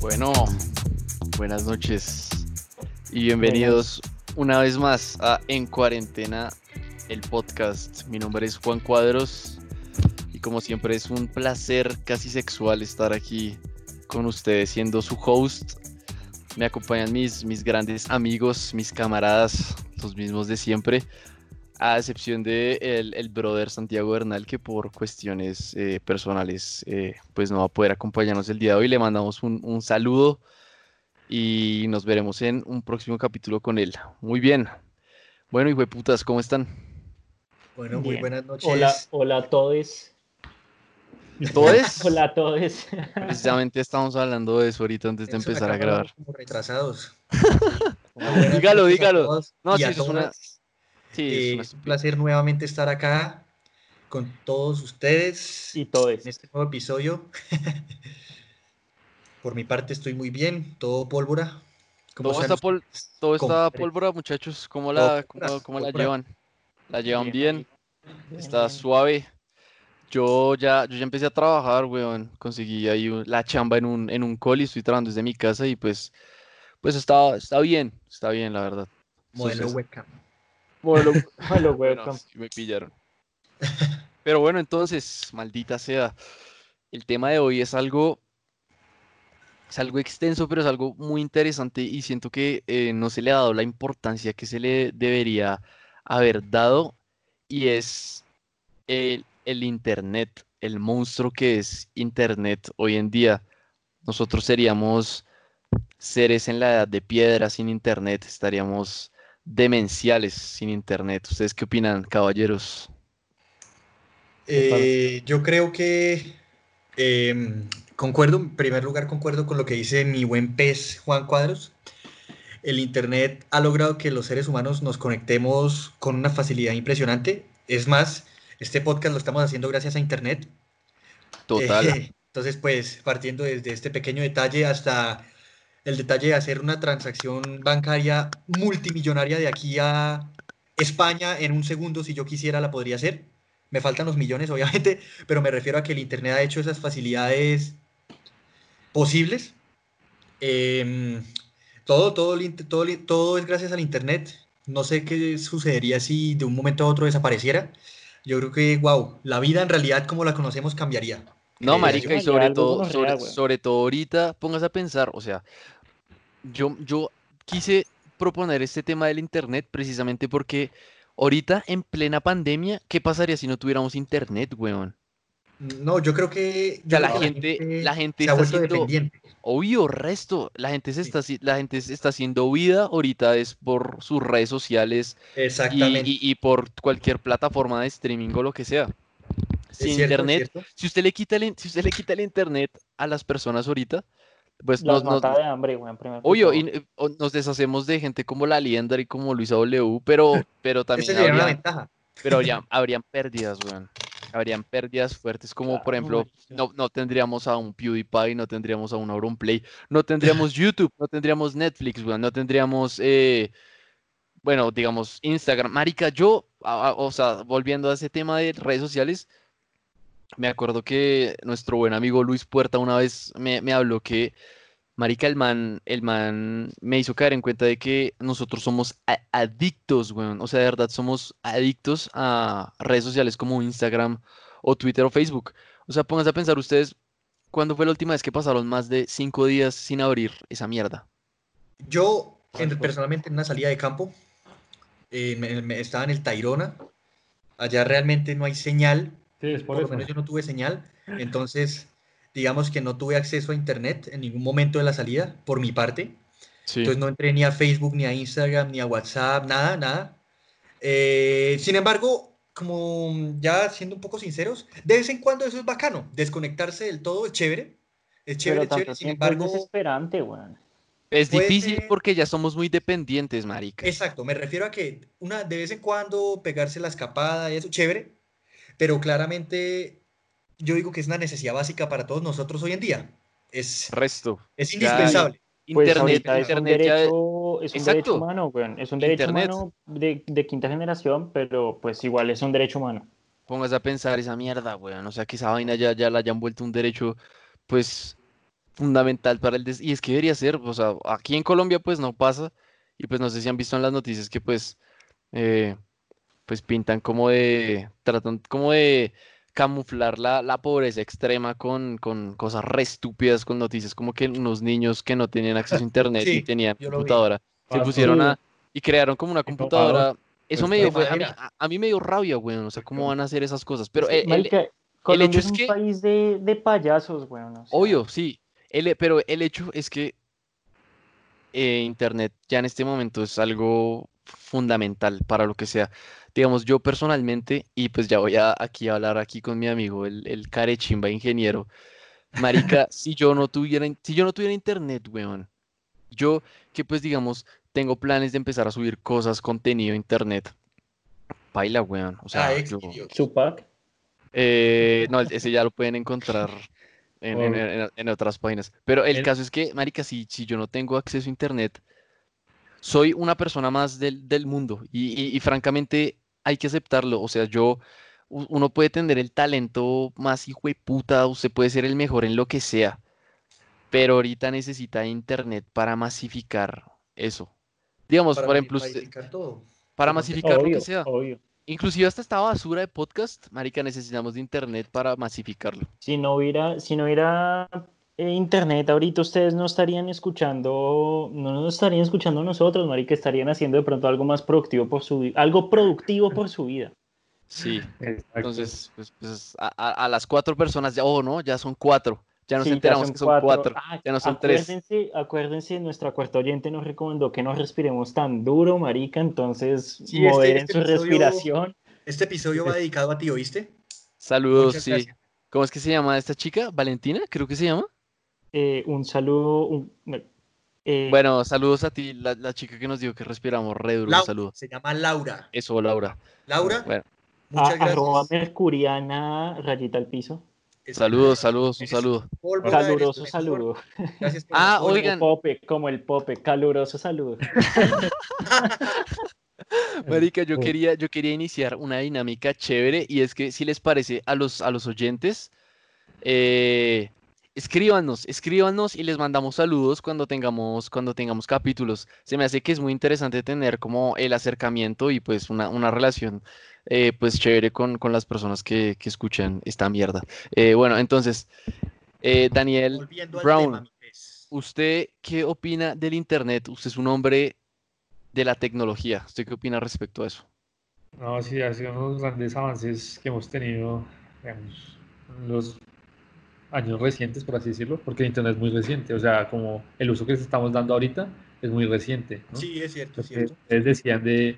Bueno, buenas noches y bienvenidos una vez más a En Cuarentena, el podcast. Mi nombre es Juan Cuadros y como siempre es un placer casi sexual estar aquí con ustedes siendo su host. Me acompañan mis, mis grandes amigos, mis camaradas, los mismos de siempre, a excepción de el, el brother Santiago Bernal que por cuestiones eh, personales eh, pues no va a poder acompañarnos el día de hoy. Le mandamos un, un saludo y nos veremos en un próximo capítulo con él. Muy bien. Bueno, y putas, ¿cómo están? Bueno, muy Bien. buenas noches. Hola, hola a todos. ¿Todos? Hola a todos. Precisamente estamos hablando de eso ahorita antes de Eso empezar a grabar. de como retrasados. Dígalo, dígalo. No, y sí, a eso es una-. Sí, Eh, es un placer nuevamente estar acá con todos ustedes Y todos. en este nuevo episodio. Por mi parte estoy muy bien, todo pólvora. ¿Cómo Todo está, pol- todo está pólvora, muchachos. ¿Cómo la, cómo, cómo la llevan? ¿La llevan Bien, bien? ¿Está bien. suave? Yo ya, yo ya empecé a trabajar, weón. Conseguí ahí un- la chamba en un, en un y estoy trabajando desde mi casa y pues, pues está, está bien, está bien, la verdad. Modelo Entonces, webcam. Bueno, bueno, bueno, webcam. sí me pillaron. Pero bueno, entonces, maldita sea. El tema de hoy es algo, es algo extenso, pero es algo muy interesante y siento que eh, no se le ha dado la importancia que se le debería haber dado y es el, el Internet, el monstruo que es Internet hoy en día. Nosotros seríamos seres en la edad de piedra sin Internet, estaríamos demenciales sin Internet. ¿Ustedes qué opinan, caballeros? Eh, yo creo que em, concuerdo, en primer lugar concuerdo con lo que dice mi buen pez Juan Cuadros. El Internet ha logrado que los seres humanos nos conectemos con una facilidad impresionante. Es más, este podcast lo estamos haciendo gracias a Internet. Total. Eh, entonces, pues, partiendo desde este pequeño detalle hasta el detalle de hacer una transacción bancaria multimillonaria de aquí a España en un segundo, si yo quisiera, la podría hacer. Me faltan los millones, obviamente, pero me refiero a que el Internet ha hecho esas facilidades posibles. Em, todo, todo, todo, todo es gracias al Internet. No sé qué sucedería si de un momento a otro desapareciera. Yo creo que, wow, la vida en realidad como la conocemos cambiaría. No, marica, y sobre todo, sobre, todo ahorita, pongas a pensar, o sea, yo, yo quise proponer este tema del internet precisamente porque ahorita en plena pandemia, ¿qué pasaría si no tuviéramos internet, weón? No, yo creo que, O sea, yo la creo que gente, la gente se ha está vuelto haciendo, dependiente. obvio, resto, la gente se Sí. está, la gente se está haciendo vida ahorita es por sus redes sociales y, Exactamente. y- y por cualquier plataforma de streaming o lo que sea. Sin cierto, internet, si usted le quita el, si usted le quita el internet a las personas ahorita, pues Las nos, nos- mata de hambre, weón, primero que obvio, y, todo. eh, o- nos deshacemos de gente como la Liendar y como Luisa W, pero, pero también sería una habría, ventaja. pero habría- habrían pérdidas, weón. Habrían pérdidas fuertes, como por ejemplo, no, no tendríamos a un PewDiePie, no tendríamos a un Auronplay, no tendríamos YouTube, no tendríamos Netflix, weón, no tendríamos, eh, bueno, digamos, Instagram. Marica, yo, a- a- o sea, volviendo a ese tema de redes sociales, me acuerdo que nuestro buen amigo Luis Puerta una vez me, me habló que, marica, el man, el man me hizo caer en cuenta de que nosotros somos adictos, weón. O sea, de verdad, somos adictos a redes sociales como Instagram o Twitter o Facebook. O sea, pónganse a pensar ustedes, ¿cuándo fue la última vez que pasaron más de cinco días sin abrir esa mierda? Yo, en- personalmente, en una salida de campo, eh, me- me- estaba en el Tayrona. Allá realmente no hay señal. Sí, es por Por lo eso. menos yo no tuve señal. Entonces, digamos que no tuve acceso a internet en ningún momento de la salida, por mi parte. Sí. Entonces no entré ni a Facebook, ni a Instagram, ni a WhatsApp, nada, nada. Eh, sin embargo, como ya siendo un poco sinceros, de vez en cuando eso es bacano. Desconectarse del todo es chévere. Es chévere, Pero chévere. Sin tiempo es embargo, desesperante, weón. Es puede difícil ser- porque ya somos muy dependientes, marica. exacto, me refiero a que una de vez en cuando pegarse la escapada y eso, chévere. Pero claramente yo digo que es una necesidad básica para todos nosotros hoy en día. Es, Resto. es Ya, indispensable. Pues Internet, ahorita es un internet ya- es un derecho humano, weón. Es un derecho Internet. humano de, de quinta generación, pero pues igual es un derecho humano. Pongas a pensar esa mierda, weón. O sea, que esa vaina ya, ya la hayan vuelto un derecho, pues, fundamental para el... des- Y es que debería ser, o sea, aquí en Colombia pues no pasa, y pues no sé si han visto en las noticias que pues, eh, pues pintan como de, tratan como de camuflar la, la pobreza extrema con, con cosas re estúpidas, con noticias como que unos niños que no tenían acceso a internet y tenían computadora, se pusieron a, y crearon como una computadora. Eso Pues me dio, fue, a mí, a, a mí me dio rabia, weón, o sea, cómo van a hacer esas cosas, pero Es que, el- el- Colombia hecho es es un que- país de, de payasos, sea, Obvio, sí. El, pero el hecho es que eh, Internet ya en este momento es algo fundamental para lo que sea. Digamos, yo personalmente, y pues ya voy a aquí a hablar aquí con mi amigo, el, el carechimba ingeniero. Marica, si yo no tuviera, si yo no tuviera internet, weón, yo que pues digamos, tengo planes de empezar a subir cosas, contenido a internet. Baila, weón. O sea, Ah, yo- Xvideos. Tupac. eh, no, ese ya lo pueden encontrar en, en- en otras páginas. Pero el El- caso es que, marica, si, si yo no tengo acceso a internet, soy una persona más del, del mundo. Y, y- y francamente hay que aceptarlo. O sea, yo, uno puede tener el talento más hijo de puta, usted puede ser el mejor en lo que sea. Pero ahorita necesita internet para masificar eso. Digamos, Para por ejemplo, usted- masificar todo. para masificar lo que sea. obvio. Inclusive hasta esta basura de podcast, marica, necesitamos de internet para masificarlo. Si no hubiera, si no hubiera internet, ahorita ustedes no estarían escuchando, no nos estarían escuchando nosotros, marica, estarían haciendo de pronto algo más productivo por su vida, algo productivo por su vida. Sí, Exacto. entonces, pues, pues, a, las cuatro personas, ya, oh, no, ya son cuatro. Ya nos Sí, ya enteramos que son cuatro. Ah, ya no son tres. acuérdense, nuestra cuarta oyente nos recomendó que no respiremos tan duro, marica, entonces Sí, este- moderen este su episodio- respiración. Este episodio va dedicado a ti, ¿oíste? Saludos, Muchas sí. gracias. ¿Cómo es que se llama esta chica? ¿Valentina? Creo que se llama. Eh, un saludo. un- eh, Bueno, saludos a ti, la, la chica que nos dijo que respiramos re duro. Un Laura, saludo. se llama Laura. Eso, Laura. Laura, Bueno, muchas a- gracias. arroba mercuriana rayita al piso. saludos, saludos, un saludo. Caluroso saludo. Gracias por Ah. Como oigan. Pope, como el Pope, caluroso saludo. Marica, yo quería, yo quería iniciar una dinámica chévere y es que si les parece a los, a los oyentes, eh, escríbanos, escríbanos y les mandamos saludos cuando tengamos, cuando tengamos capítulos. Se me hace que es muy interesante tener como el acercamiento y pues una, una relación eh, pues chévere con, con las personas que, que escuchan esta mierda. Eh, bueno, entonces, eh, Daniel Volviendo al Brown, tema. ¿usted qué opina del Internet? Usted es un hombre de la tecnología. ¿Usted qué opina respecto a eso? No, sí, ha sido unos grandes avances que hemos tenido, digamos, los años recientes, por así decirlo, porque el Internet es muy reciente, o sea, como el uso que estamos dando ahorita es muy reciente, ¿no? Sí, es cierto, es cierto. ustedes decían de,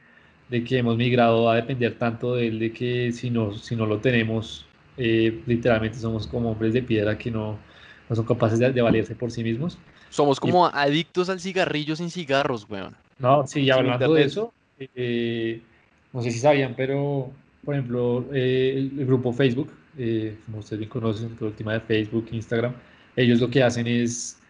de que hemos migrado a depender tanto de él, de que si no, si no lo tenemos, eh, literalmente somos como hombres de piedra que no, no son capaces de, de valerse por sí mismos. Somos como adictos al cigarrillo sin cigarros, weón. No, sí, hablando de eso, eh, no sé si sabían, pero por ejemplo, eh, el, el grupo Facebook, eh, como ustedes bien conocen, la última de Facebook, Instagram, ellos lo que hacen es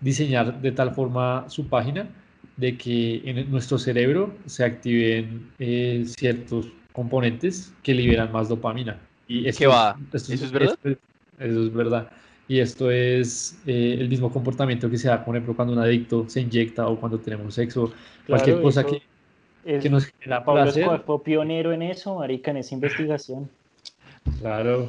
diseñar de tal forma su página de que en nuestro cerebro se activen eh, ciertos componentes que liberan más dopamina. Y esto ¿Qué va? esto ¿Eso es verdad? esto es- eso es verdad. Y esto es eh, el mismo comportamiento que se da, por ejemplo, cuando un adicto se inyecta o cuando tenemos sexo, cualquier Claro, cosa eso que, es- que nos genera Pablo placer. Escobar fue pionero en eso, marica, en esa investigación. Claro.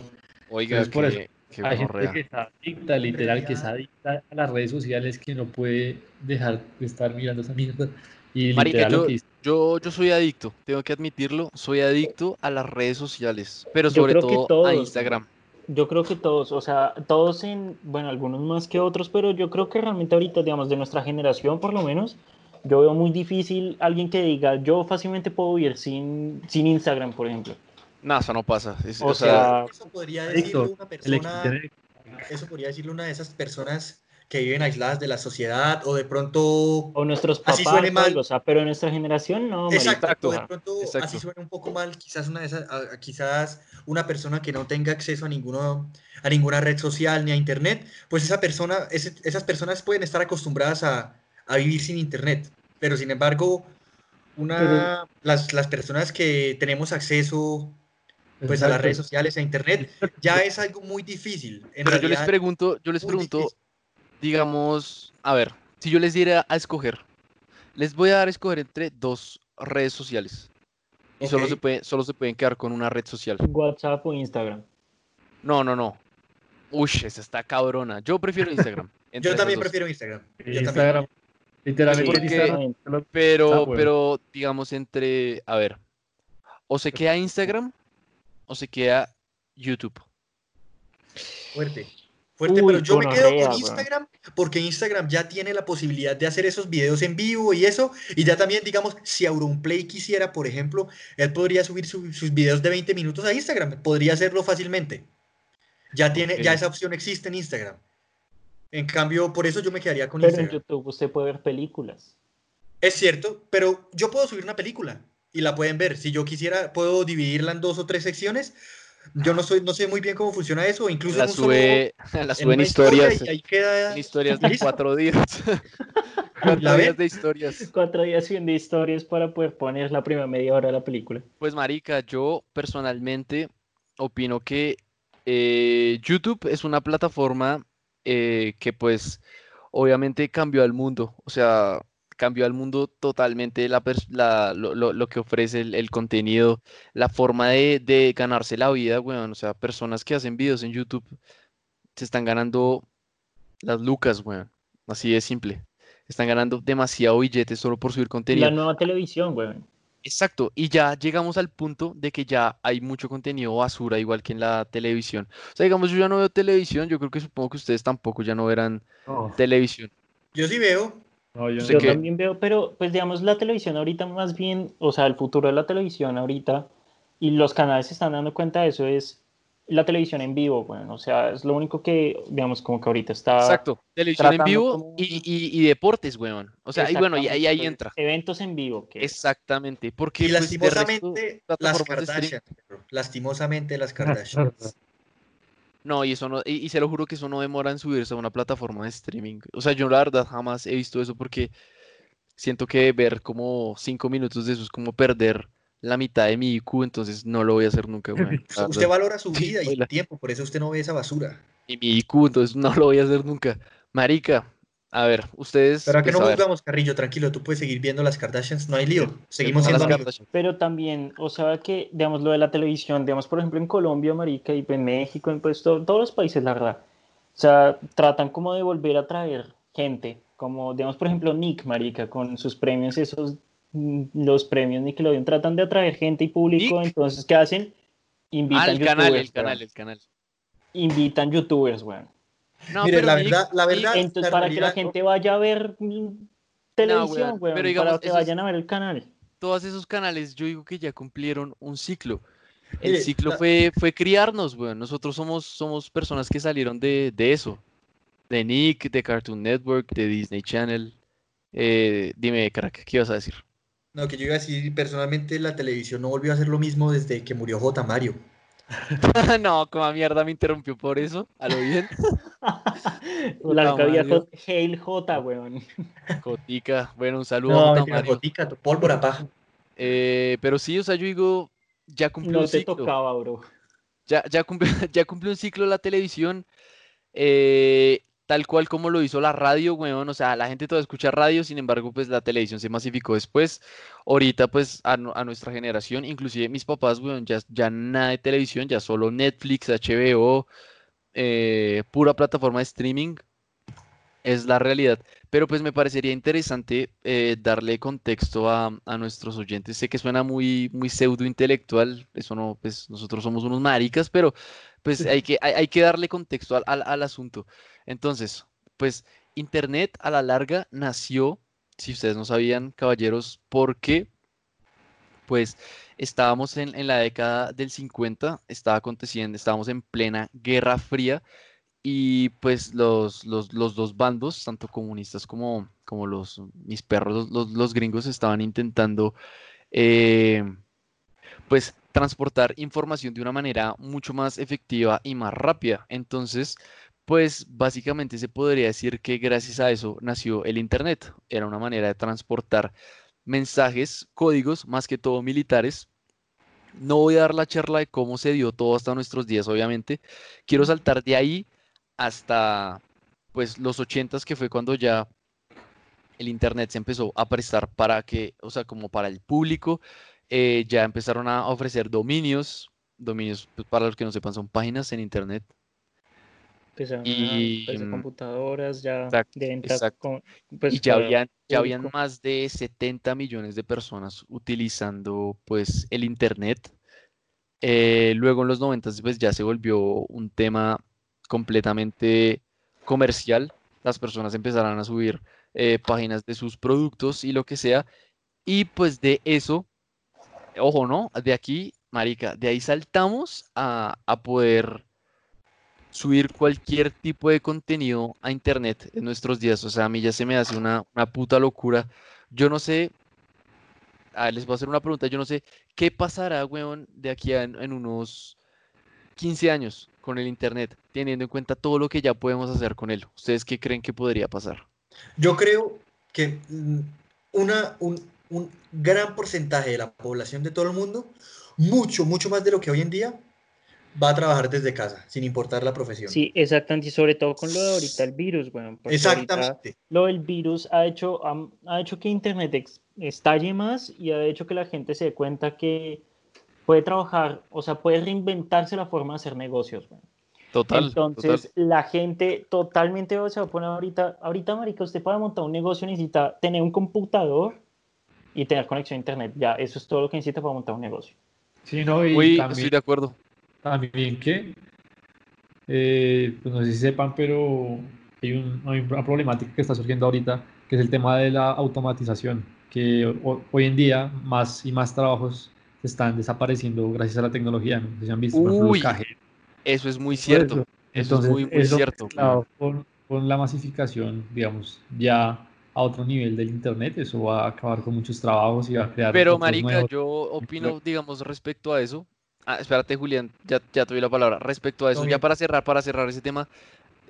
Oiga, Entonces, por qué, qué Hay gente que está adicta, literal, que está adicta a las redes sociales, que no puede dejar de estar mirando esa mierda. Y Marica, yo, que yo, yo soy adicto, tengo que admitirlo, soy adicto a las redes sociales, pero Yo sobre creo que todo a todos, Instagram. Yo creo que todos, o sea, todos en, bueno, algunos más que otros, pero yo creo que realmente ahorita, digamos, de nuestra generación por lo menos, yo veo muy difícil alguien que diga, yo fácilmente puedo vivir sin, sin Instagram, por ejemplo. No, eso no pasa. es- O o sea, sea, Eso podría decirlo una el persona, existir- eso podría decirlo una de esas personas que viven aisladas de la sociedad o de pronto O nuestros Así papás, suene mal. o sea, pero en nuestra generación no. Exacto, de pronto exacto. así suena un poco mal, quizás una de esas, quizás una persona que no tenga acceso a ninguno, a ninguna red social ni a internet, pues esa persona, ese- esas personas pueden estar acostumbradas a, a vivir sin internet, pero sin embargo, una, las, las personas que tenemos acceso pues a las redes sociales, a internet, ya es algo muy difícil. En pero yo les pregunto, yo les pregunto, difícil. digamos, a ver, si yo les diera a escoger, les voy a dar a escoger entre dos redes sociales. Y solo, se puede, solo se pueden quedar con una red social. WhatsApp o Instagram. No, no, no. Uy, esa está cabrona. Yo prefiero Instagram. Yo también prefiero Instagram. Yo también. Instagram. Literalmente porque- Instagram. Pero, Ah, pero, digamos, entre, a ver, o se queda Instagram o se queda YouTube. Fuerte. Fuerte, Uy, pero yo me quedo gonorrea, con. Instagram porque Instagram ya tiene la posibilidad de hacer esos videos en vivo y eso. Y ya también, digamos, si Auronplay quisiera, por ejemplo, él podría subir su- sus videos de 20 minutos a Instagram. Podría hacerlo fácilmente. Ya, tiene, ya esa opción existe en Instagram. En cambio, por eso yo me quedaría con Pero en Instagram. YouTube usted puede ver películas. Es cierto, pero yo puedo subir una película y la pueden ver. Si yo quisiera, puedo dividirla en dos o tres secciones. Yo no, soy, no sé muy bien cómo funciona eso. Incluso La solo- sube, la en sube en una historia historias, y ahí queda en historias de listo. cuatro días. cuatro días de historias. Cuatro días viendo historias para poder poner la primera media hora de la película. Pues marica, yo personalmente opino que eh, YouTube es una plataforma eh, que pues obviamente cambió al mundo, o sea, cambió al mundo totalmente la, lo, lo- lo que ofrece el, el contenido, la forma de, de ganarse la vida, weón, o sea, personas que hacen videos en YouTube se están ganando las lucas, weón, así de simple. Están ganando demasiado billete solo por subir contenido. La nueva televisión, weón. Exacto, y ya llegamos al punto de que ya hay mucho contenido basura, igual que en la televisión. O sea, digamos, yo ya no veo televisión, yo creo que supongo que ustedes tampoco ya no verán No, televisión. Yo sí veo. No, yo sé Yo que- también veo, pero pues digamos la televisión ahorita más bien, o sea, el futuro de la televisión ahorita y los canales se están dando cuenta de eso es la televisión en vivo, bueno, o sea, es lo único que digamos como que ahorita está Exacto, televisión en vivo como- y, y- y deportes, weón. O sea, y bueno, y ahí, ahí entra. eventos en vivo que Exactamente, porque Y pues, resto, lastimosamente, las Kardashian. bro. Lastimosamente, las Kardashians. No, y eso no, y, y se lo juro que eso no demora en subirse a una plataforma de streaming. O sea, yo la verdad jamás he visto eso porque siento que ver como cinco minutos de eso es como perder la mitad de mi IQ, entonces no lo voy a hacer nunca, Usted valora su Sí, vida y baila. tiempo, por eso usted no ve esa basura. Y mi IQ, entonces no lo voy a hacer nunca. Marica, a ver, ustedes. Pero que pues, no juzgamos, Carrillo, tranquilo, tú puedes seguir viendo las Kardashians, no hay lío. Seguimos siendo las amigos. Pero también, o sea, que, digamos, lo de la televisión, digamos, por ejemplo, en Colombia, marica, y en México, en pues, to- todos los países, la verdad, o sea, tratan como de volver a traer gente, como, digamos, por ejemplo, Nick, marica, con sus premios, esos, mm, los premios Nickelodeon, tratan de atraer gente y público, Nick. entonces, ¿qué hacen? Invitan Ah, el canal, el canal, el canal. Invitan youtubers, weón. No, Mire, pero la verdad, la verdad, Entonces, la para que la gente vaya a ver mm, televisión, weón, weón, pero digamos, para que vayan a ver el canal. todos esos canales, yo digo que ya cumplieron un ciclo. El Mire, ciclo la- fue, fue criarnos, weón. Nosotros somos, somos personas que salieron de, de eso. De Nick, de Cartoon Network, de Disney Channel. Eh, dime, crack, ¿qué ibas a decir? No, que yo iba a decir, personalmente la televisión no volvió a hacer lo mismo desde que murió J. Mario. no, como mierda me interrumpió por eso. A lo bien. La que había Mario. J- Hail J, weón. Cotica. Bueno, un saludo No, a mentira, Mario. Jotica, tu pólvora paja. Eh, pero sí, o sea, yo digo, ya cumplió No un te ciclo. tocaba, bro. Ya, ya cumplió, ya cumplió un ciclo la televisión, eh, tal cual como lo hizo la radio, weón. O sea, la gente todavía escucha radio, sin embargo, pues la televisión se masificó después. Ahorita, pues, a, nu- a nuestra generación, inclusive mis papás, weón, ya, ya nada de televisión, ya solo Netflix, HBO, eh, pura plataforma de streaming. Es la realidad. Pero pues me parecería interesante eh, darle contexto a, a nuestros oyentes. Sé que suena muy, muy pseudo intelectual, eso no, pues nosotros somos unos maricas, pero pues hay que, hay, hay que darle contexto al, al- al asunto. Entonces, pues Internet a la larga nació, si ustedes no sabían, caballeros, porque pues estábamos en, en la década del 50, estaba aconteciendo, estábamos en plena Guerra Fría y pues los, los, los dos bandos, tanto comunistas como, como los, mis perros, los, los- gringos, estaban intentando eh, pues transportar información de una manera mucho más efectiva y más rápida. Entonces, pues básicamente se podría decir que gracias a eso nació el Internet. Era una manera de transportar mensajes, códigos, más que todo militares. No voy a dar la charla de cómo se dio todo hasta nuestros días, obviamente. Quiero saltar de ahí hasta pues los 80s que fue cuando ya el internet se empezó a prestar para que, o sea, como para el público, eh, ya empezaron a ofrecer dominios, dominios pues, para los que no sepan son páginas en internet. Empezaron Y, a mm, computadoras ya exacto, de venta con- pues, y ya habían, ya habían más de 70 millones de personas utilizando pues el internet. Eh, luego en los 90 pues ya se volvió un tema completamente comercial. Las personas empezaron a subir eh, páginas de sus productos y lo que sea. Y pues de eso, ojo, ¿no? De aquí, marica, de ahí saltamos a, a poder subir cualquier tipo de contenido a internet en nuestros días. O sea, a mí ya se me hace una, una puta locura. Yo no sé, a ver, les voy a hacer una pregunta, yo no sé qué pasará, weón, de aquí a en unos 15 años con el internet, teniendo en cuenta todo lo que ya podemos hacer con él. ¿Ustedes qué creen que podría pasar? Yo creo que mm, una, un, un gran porcentaje de la población de todo el mundo, mucho, mucho más de lo que hoy en día, va a trabajar desde casa, sin importar la profesión. Sí, exactamente, y sobre todo con lo de ahorita el virus, bueno, Exactamente. lo del virus ha hecho, ha hecho que Internet estalle más y ha hecho que la gente se dé cuenta que puede trabajar, o sea, puede reinventarse la forma de hacer negocios. Total, Entonces, total. la gente totalmente se va a poner ahorita, ahorita, marica, usted para montar un negocio necesita tener un computador y tener conexión a Internet. Ya, eso es todo lo que necesita para montar un negocio. Sí, no, y Uy, también, estoy de acuerdo. también que, eh, pues no sé si sepan, pero hay, un- hay una problemática que está surgiendo ahorita, que es el tema de la automatización, que ho- hoy en día más y más trabajos están desapareciendo gracias a la tecnología, ¿no? Si han visto, Uy, Eso es muy cierto. eso. Eso es Entonces, muy, muy eso cierto. mezclado con, con la masificación, digamos, ya a otro nivel del Internet, eso va a acabar con muchos trabajos y va a crear Pero, marica, nuevos. yo opino, digamos, respecto a eso. Ah, espérate, Julián, ya, ya te doy la palabra. Respecto a eso, ya para cerrar, para cerrar ese tema,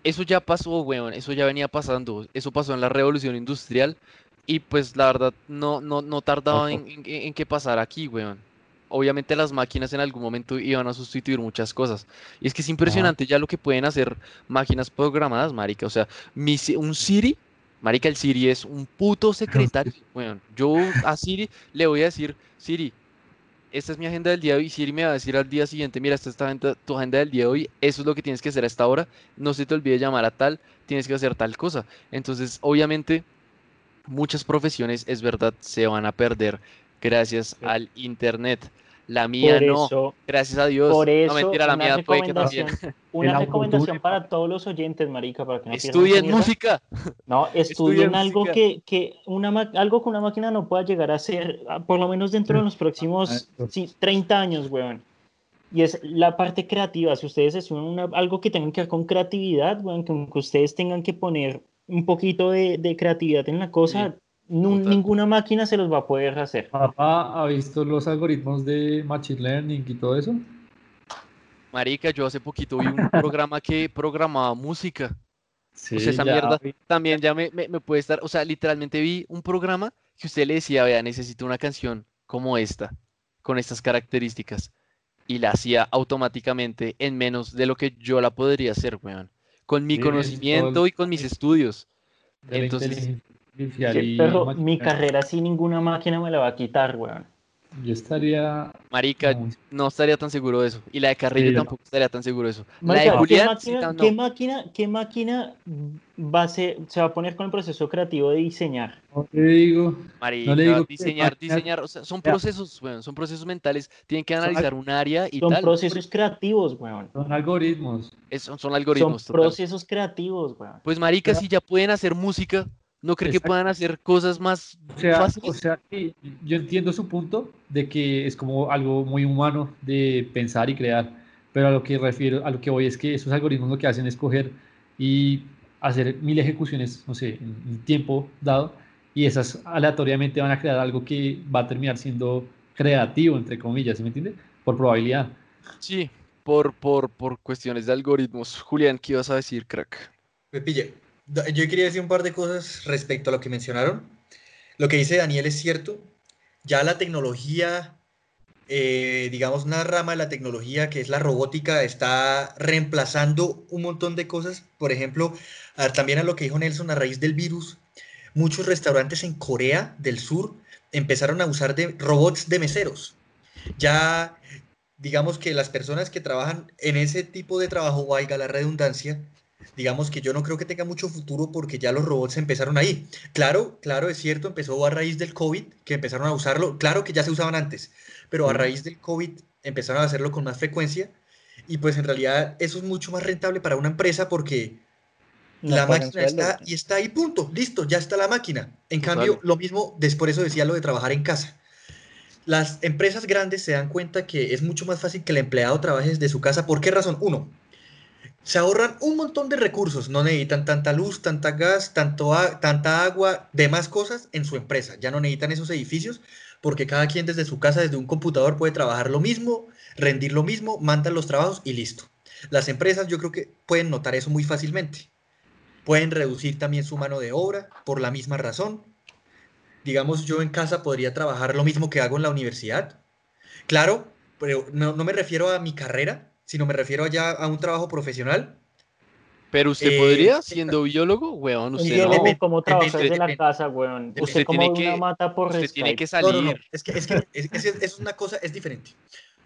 eso ya pasó, weón, eso ya venía pasando. Eso pasó en la revolución industrial y pues la verdad no, no, no tardaba en, en- en que pasara aquí, weón. Obviamente las máquinas en algún momento iban a sustituir muchas cosas. Y es que es impresionante ya lo que pueden hacer máquinas programadas, marica. O sea, mi un Siri, marica, el Siri es un puto secretario, weón. Yo a Siri le voy a decir, Siri, esta es mi agenda del día de hoy. Siri me va a decir al día siguiente, mira, esta es tu agenda, tu agenda del día de hoy, eso es lo que tienes que hacer a esta hora, no se te olvide llamar a tal, tienes que hacer tal cosa. Entonces, obviamente, muchas profesiones, es verdad, se van a perder gracias Sí. al internet. La mía Por no, eso, gracias a Dios. por No, eso, mentira, la una mía puede que también. recomendación, una recomendación para todos los oyentes, marica, para que no Estudien música. No, Estudien estudien algo música. que, que una algo que una máquina no pueda llegar a ser, ah, por lo menos dentro de los próximos Exacto. sí, 30 años, weón. Y es la parte creativa. Si ustedes estudian una- algo que tenga que ver con creatividad, weón, que aunque ustedes tengan que poner un poquito de, de creatividad en la cosa, total. ninguna máquina se los va a poder hacer. Papá, ¿ha visto los algoritmos de Machine Learning y todo eso? Marica, yo hace poquito vi un programa que programaba música. Sí, O sea, esa ya mierda vi- también ya me, me- me puede estar, o sea, literalmente vi un programa que usted le decía, vea, necesito una canción como esta, con estas características, y la hacía automáticamente en menos de lo que yo la podría hacer, weón, con mi Sí, conocimiento el- y con mis estudios. Entonces, Pero Machine mi carrera sin ninguna máquina me la va a quitar, weón. Yo estaría marica, no estaría tan seguro de eso, y la de Carrillo Sí, no. tampoco estaría tan seguro de eso. La de Marica, ¿qué Julián, sí, qué máquina, qué máquina va a ser- se va a poner con el proceso creativo de diseñar? No le digo, Marica, digo que diseñar, diseñar, o sea, son procesos, weón, son procesos mentales, tienen que Son analizar un área y Son tal. procesos creativos, weón. son algoritmos. Es- son, son Son algoritmos. total. procesos creativos, weón. Pues marica, Ya. si ya pueden hacer música, ¿no cree que puedan hacer cosas más O sea, fáciles? o sea que yo entiendo su punto de que es como algo muy humano de pensar y crear, pero a lo que refiero, a lo que voy es que esos algoritmos lo que hacen es coger y hacer mil ejecuciones, no sé, en un tiempo dado, y esas aleatoriamente van a crear algo que va a terminar siendo creativo, entre comillas, ¿sí me entiende? Por probabilidad. Sí, por, por, por cuestiones de algoritmos. Julián, ¿qué ibas a decir, crack? Me pille. Yo quería decir un par de cosas respecto a lo que mencionaron. Lo que dice Daniel es cierto. Ya la tecnología eh, digamos, una rama de la tecnología que es la robótica está reemplazando un montón de cosas. Por ejemplo, también a lo que dijo Nelson a raíz del virus, muchos restaurantes en Corea del Sur empezaron a usar robots de meseros. Ya, digamos que las personas que trabajan en ese tipo de trabajo, valga la redundancia, digamos que yo no creo que tenga mucho futuro porque ya los robots empezaron ahí. Claro, claro, es cierto, empezó a raíz del COVID, que empezaron a usarlo, claro que ya se usaban antes, pero a raíz del COVID empezaron a hacerlo con más frecuencia y pues en realidad eso es mucho más rentable para una empresa porque la máquina está y está ahí, punto, listo, ya está la máquina. En cambio, lo mismo, por eso decía lo de trabajar en casa. Las empresas grandes se dan cuenta que es mucho más fácil que el empleado trabaje desde su casa. ¿Por qué razón? Uno, se ahorran un montón de recursos, no necesitan tanta luz, tanta gas, tanto tanta agua, demás cosas en su empresa. Ya no necesitan esos edificios porque cada quien desde su casa, desde un computador puede trabajar lo mismo, rendir lo mismo, mandan los trabajos y listo. Las empresas yo creo que pueden notar eso muy fácilmente. Pueden reducir también su mano de obra por la misma razón. Digamos, yo en casa podría trabajar lo mismo que hago en la universidad. Claro, pero no, no me refiero a mi carrera, sino me refiero ya a un trabajo profesional. Pero usted podría, eh, siendo biólogo, weón, usted no. como trabajar desde la casa, weón. Usted, usted como tiene una mata por Usted tiene que salir. Es que, es, que es, es, una cosa, es diferente.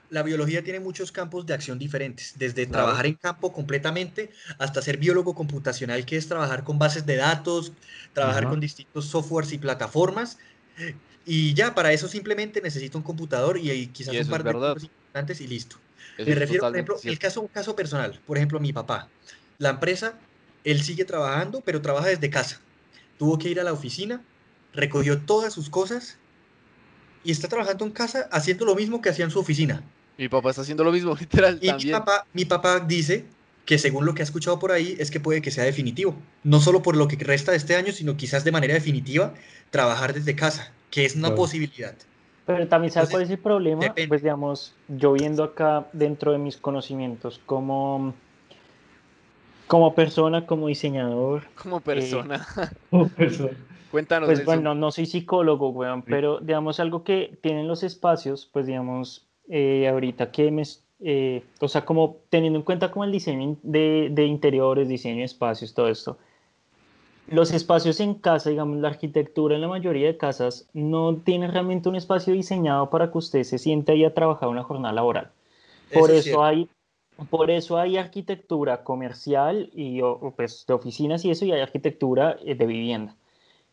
La biología tiene muchos campos de acción diferentes, desde trabajar en campo completamente hasta ser biólogo computacional, que es trabajar con bases de datos, trabajar con distintos softwares y plataformas. Y ya, para eso simplemente necesito un computador y, quizás un par de cosas importantes y listo me refiero, por ejemplo, el caso, un caso personal. Por ejemplo, mi papá. La empresa, él sigue trabajando, pero trabaja desde casa. Tuvo que ir a la oficina, recogió todas sus cosas y está trabajando en casa haciendo lo mismo que hacía en su oficina. Mi papá está haciendo lo mismo, literal. Y Mi, papá, mi papá dice que según lo que ha escuchado por ahí es que puede que sea definitivo. No solo por lo que resta de este año, sino quizás de manera definitiva trabajar desde casa, que es una posibilidad. Pero también sabes cuál es el problema, pues digamos, yo viendo acá dentro de mis conocimientos como, como persona, como diseñador. Como persona. Eh, Cuéntanos. Pues bueno, no soy psicólogo, weón, pero digamos algo que tienen los espacios, pues digamos, eh, ahorita que me, eh, o sea, como teniendo en cuenta como el diseño de, de interiores, diseño de espacios, todo esto los espacios en casa, digamos, la arquitectura en la mayoría de casas no tiene realmente un espacio diseñado para que usted se sienta ahí a trabajar una jornada laboral. Por eso, hay por eso hay arquitectura comercial y pues, de oficinas y eso, y hay arquitectura eh, de vivienda.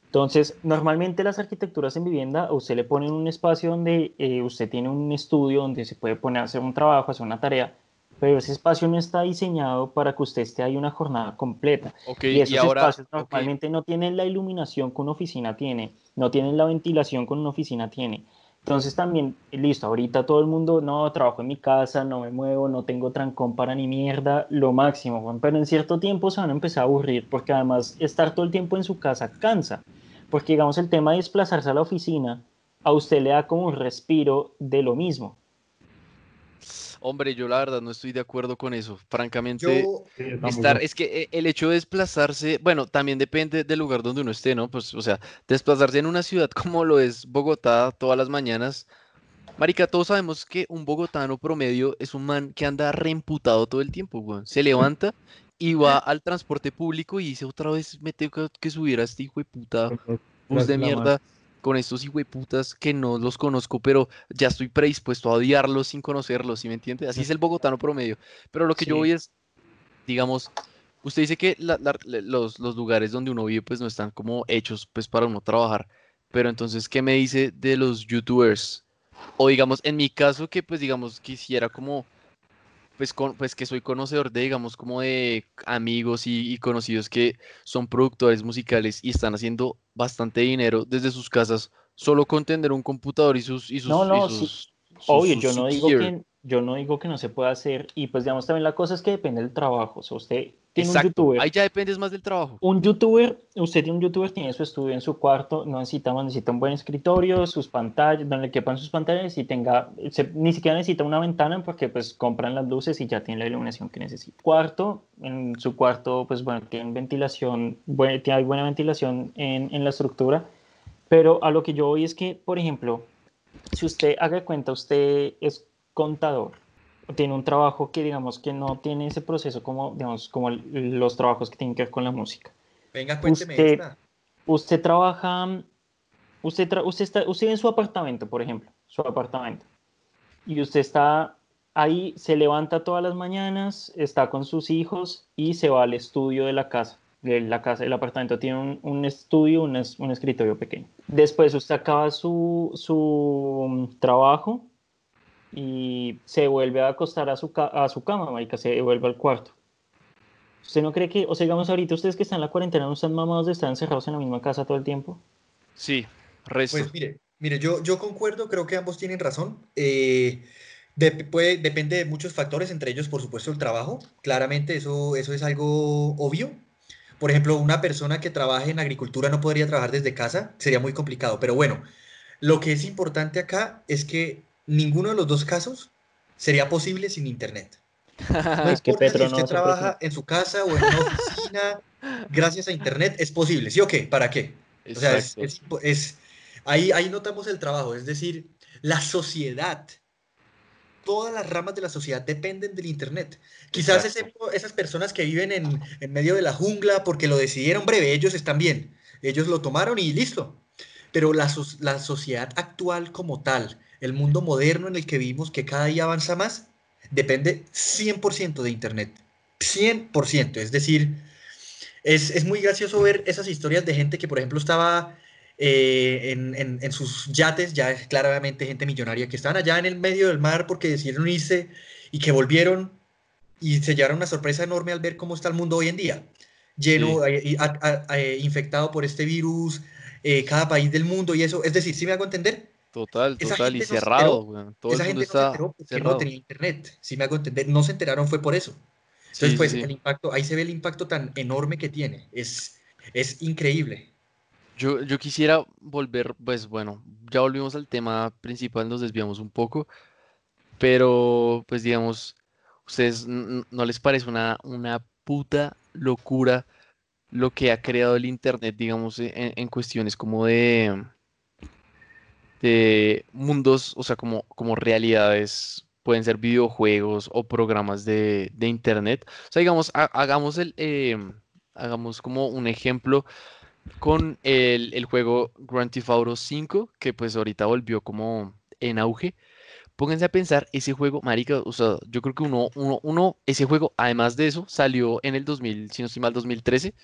Entonces, normalmente las arquitecturas en vivienda, a usted le ponen un espacio donde eh, usted tiene un estudio donde se puede poner a hacer un trabajo, hacer una tarea, pero ese espacio no está diseñado para que usted esté ahí una jornada completa. y esos espacios normalmente no tienen la iluminación que una oficina tiene, no tienen la ventilación que una oficina tiene. Entonces también, listo, ahorita todo el mundo, no, trabajo en mi casa, no me muevo, no tengo trancón para ni mierda, lo máximo, pero en cierto tiempo se van a empezar a aburrir porque además estar todo el tiempo en su casa cansa, porque digamos el tema de desplazarse a la oficina, a usted le da como un respiro de lo mismo. Hombre, yo la verdad no estoy de acuerdo con eso. Francamente, estar, es que eh, el hecho de desplazarse, bueno, también depende del lugar donde uno esté, ¿no? Pues, o sea, desplazarse en una ciudad como lo es Bogotá todas las mañanas. Marica, todos sabemos que un bogotano promedio es un man que anda reemputado todo el tiempo, weón. Se levanta y va al transporte público y dice otra vez me tengo que subir a este hijo de puta bus de mierda con estos putas que no los conozco, pero ya estoy predispuesto a odiarlos sin conocerlos, ¿sí me entiende? Así es el bogotano promedio. Pero lo que yo voy es, digamos, usted dice que los, los, lugares donde uno vive pues no están como hechos pues para uno trabajar, pero entonces, ¿qué me dice de los youtubers? O digamos, en mi caso que pues digamos quisiera como pues, pues que soy conocedor de, digamos, como de amigos y, conocidos que son productores musicales y están haciendo bastante dinero desde sus casas solo con tener un computador y sus... Y sus no, no, obvio, yo no digo que yo no digo que no se pueda hacer y pues digamos también la cosa es que depende del trabajo, o sea, usted tiene un youtuber. Ahí ya dependes más del trabajo. Un youtuber, usted tiene un youtuber, tiene su estudio en su cuarto, no necesita necesita un buen escritorio, sus pantallas, donde le quepan sus pantallas y tenga, ni siquiera necesita una ventana porque pues compran las luces y ya tiene la iluminación que necesita. Cuarto, en su cuarto pues bueno, tiene ventilación, bueno, hay buena ventilación en, en la estructura, pero a lo que yo voy es que, por ejemplo, si usted haga cuenta, usted es contador, tiene un trabajo que digamos que no tiene ese proceso como, digamos, como los trabajos que tienen que ver con la música. Venga, cuénteme usted, Usted trabaja, usted, usted, está, usted en su apartamento, por ejemplo, su apartamento, y usted está ahí, se levanta todas las mañanas, está con sus hijos y se va al estudio de la casa. La casa, el apartamento tiene un, estudio, un, un, escritorio pequeño. Después usted acaba su, su mm, trabajo y se vuelve a acostar a su, a su cama, marica, se vuelve al cuarto. ¿Usted no cree que, o sea, digamos ahorita ustedes que están en la cuarentena, ¿no están mamados de estar encerrados en la misma casa todo el tiempo? Sí, resto. Pues mire, mire, yo, yo concuerdo, creo que ambos tienen razón. Eh, puede, depende de muchos factores, entre ellos, por supuesto, el trabajo. Claramente eso, eso es algo obvio. Por ejemplo, una persona que trabaje en agricultura no podría trabajar desde casa, sería muy complicado. Pero bueno, lo que es importante acá es que ninguno de los dos casos sería posible sin Internet. No es que Petro si usted trabaja en su casa o en una oficina, gracias a Internet es posible, ¿sí o qué? ¿Para qué? O sea, es, ahí, ahí notamos el trabajo, es decir, la sociedad, todas las ramas de la sociedad dependen del Internet. Quizás esas personas que viven en, en medio de la jungla porque lo decidieron breve, ellos están bien, ellos lo tomaron y listo. Pero la, la sociedad actual como tal, el mundo moderno en el que vivimos, que cada día avanza más, depende 100% de Internet. 100%. Es decir, es, muy gracioso ver esas historias de gente que, por ejemplo, estaba eh, en, sus yates, ya es claramente gente millonaria, que estaban allá en el medio del mar porque decidieron irse y que volvieron y se llevaron una sorpresa enorme al ver cómo está el mundo hoy en día. Lleno, eh, eh, infectado por este virus, cada país del mundo y eso. Es decir, si me hago entender? Total, total, y cerrado, Todo esa gente no se porque no tenía internet, si me hago entender, no se enteraron fue por eso. Entonces, pues, el impacto, ahí se ve el impacto tan enorme que tiene, es, es increíble. Yo, yo quisiera volver, pues bueno, ya volvimos al tema principal, nos desviamos un poco, pero pues digamos, ¿ustedes no les parece una, una puta locura lo que ha creado el Internet, digamos, en cuestiones como de de mundos, o sea, como, como realidades, pueden ser videojuegos o programas de, internet. O sea, digamos, hagamos, el, em, hagamos como un ejemplo con el, juego Grand Theft Auto 5, que pues ahorita volvió como en auge. Pónganse a pensar, ese juego, marica, o sea, yo creo que uno, uno, uno, ese juego, además de eso, salió en el 2000, si no estoy mal, 2013.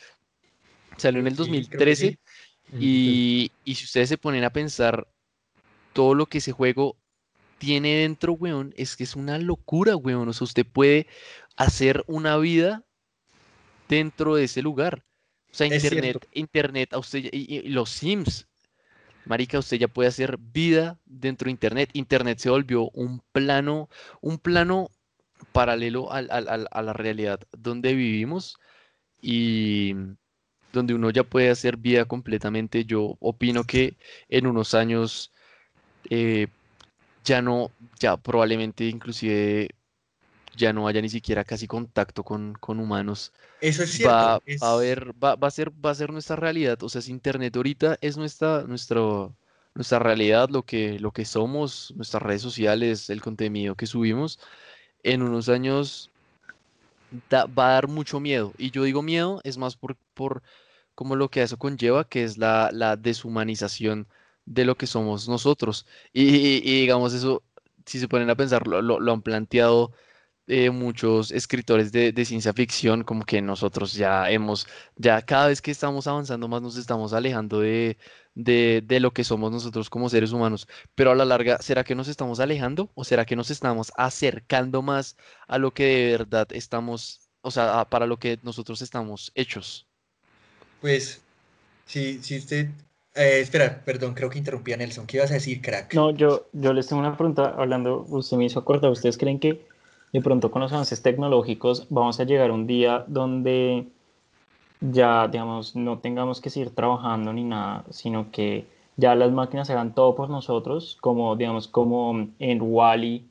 Salió en el 2013. Y, y si ustedes se ponen a pensar todo lo que ese juego tiene dentro, weón, es que es una locura, weón. O sea, usted puede hacer una vida dentro de ese lugar. O sea, internet, internet, a usted y, los Sims, marica, usted ya puede hacer vida dentro de internet. Internet se volvió un plano, un plano paralelo a la realidad donde vivimos y donde uno ya puede hacer vida completamente. Yo opino que en unos años eh, ya no, ya probablemente inclusive ya no haya ni siquiera casi contacto con, humanos. Eso es cierto. Va, a ver, va, a ser, va a ser nuestra realidad. O sea, si Internet ahorita es nuestra, nuestro, nuestra realidad, lo que, lo que somos, nuestras redes sociales, el contenido que subimos, en unos años va a dar mucho miedo. Y yo digo miedo, es más por, por como lo que eso conlleva, que es la, la deshumanización de lo que somos nosotros. Y, digamos, eso, si se ponen a pensar, lo, han planteado eh, muchos escritores de, ciencia ficción, como que nosotros ya hemos, ya cada vez que estamos avanzando más nos estamos alejando de, de, lo que somos nosotros como seres humanos. Pero a la larga, ¿será que nos estamos alejando o será que nos estamos acercando más a lo que de verdad estamos, o sea, para lo que nosotros estamos hechos? Pues, si, si usted eh, espera, perdón, creo que interrumpí a Nelson. ¿Qué ibas a decir, crack? No, yo, yo les tengo una pregunta hablando, usted me hizo acordar, ¿ustedes creen que de pronto con los avances tecnológicos vamos a llegar a un día donde ya, digamos, no tengamos que seguir trabajando ni nada, sino que ya las máquinas hagan todo por nosotros, como, digamos, como en Wally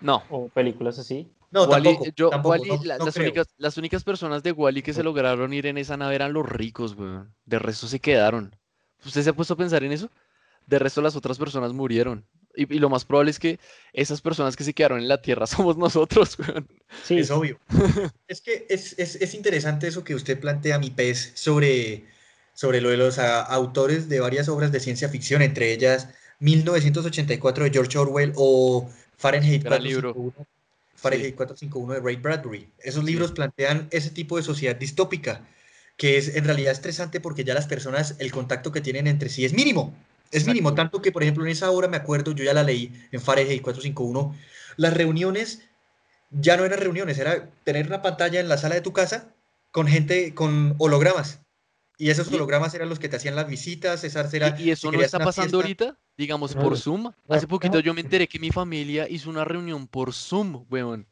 no. o películas así? No, tampoco, yo, las, únicas, las únicas personas de Wally que se lograron ir en esa nave eran los ricos, weón. De resto se quedaron. ¿Usted se ha puesto a pensar en eso? De resto, las otras personas murieron. Y, y lo más probable es que esas personas que se quedaron en la Tierra somos nosotros, weón. Sí, Es obvio. es que es, es- es interesante eso que usted plantea, mi pez, sobre, sobre lo de los a- autores de varias obras de ciencia ficción, entre ellas 1984 de George Orwell o Fahrenheit Gran libro. 451, Fahrenheit 451 de Ray Bradbury. Esos libros plantean ese tipo de sociedad distópica, que es en realidad estresante porque ya las personas, el contacto que tienen entre sí es mínimo. Es mínimo, tanto que, por ejemplo, en esa obra me acuerdo, yo ya la leí en Fahrenheit 451, las reuniones ya no eran reuniones, era tener una pantalla en la sala de tu casa con gente, con hologramas. Y esos hologramas eran los que te hacían las visitas, esas era, Y, eso si no está pasando fiesta- ahorita, digamos, por. Zoom. Hace poquito yo me enteré que mi familia hizo una reunión por Zoom, weón.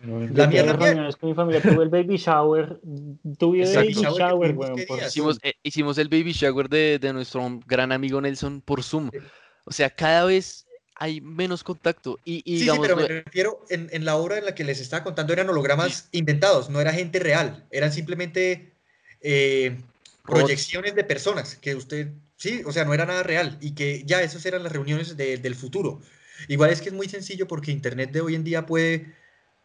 No, La mía también. reuniones con mi familia, tuve el baby shower, tuve el baby Shower eh, hicimos el baby shower de, de nuestro gran amigo Nelson por Zoom. O sea, cada vez hay menos contacto. Y, y Sí, pero me refiero, en, en la obra en la que les estaba contando eran hologramas inventados, no era gente real, eran simplemente eh, proyecciones de personas, que usted, sí, o sea, no era nada real, y que ya esas eran las reuniones de- del futuro. Igual es que es muy sencillo porque Internet de hoy en día puede,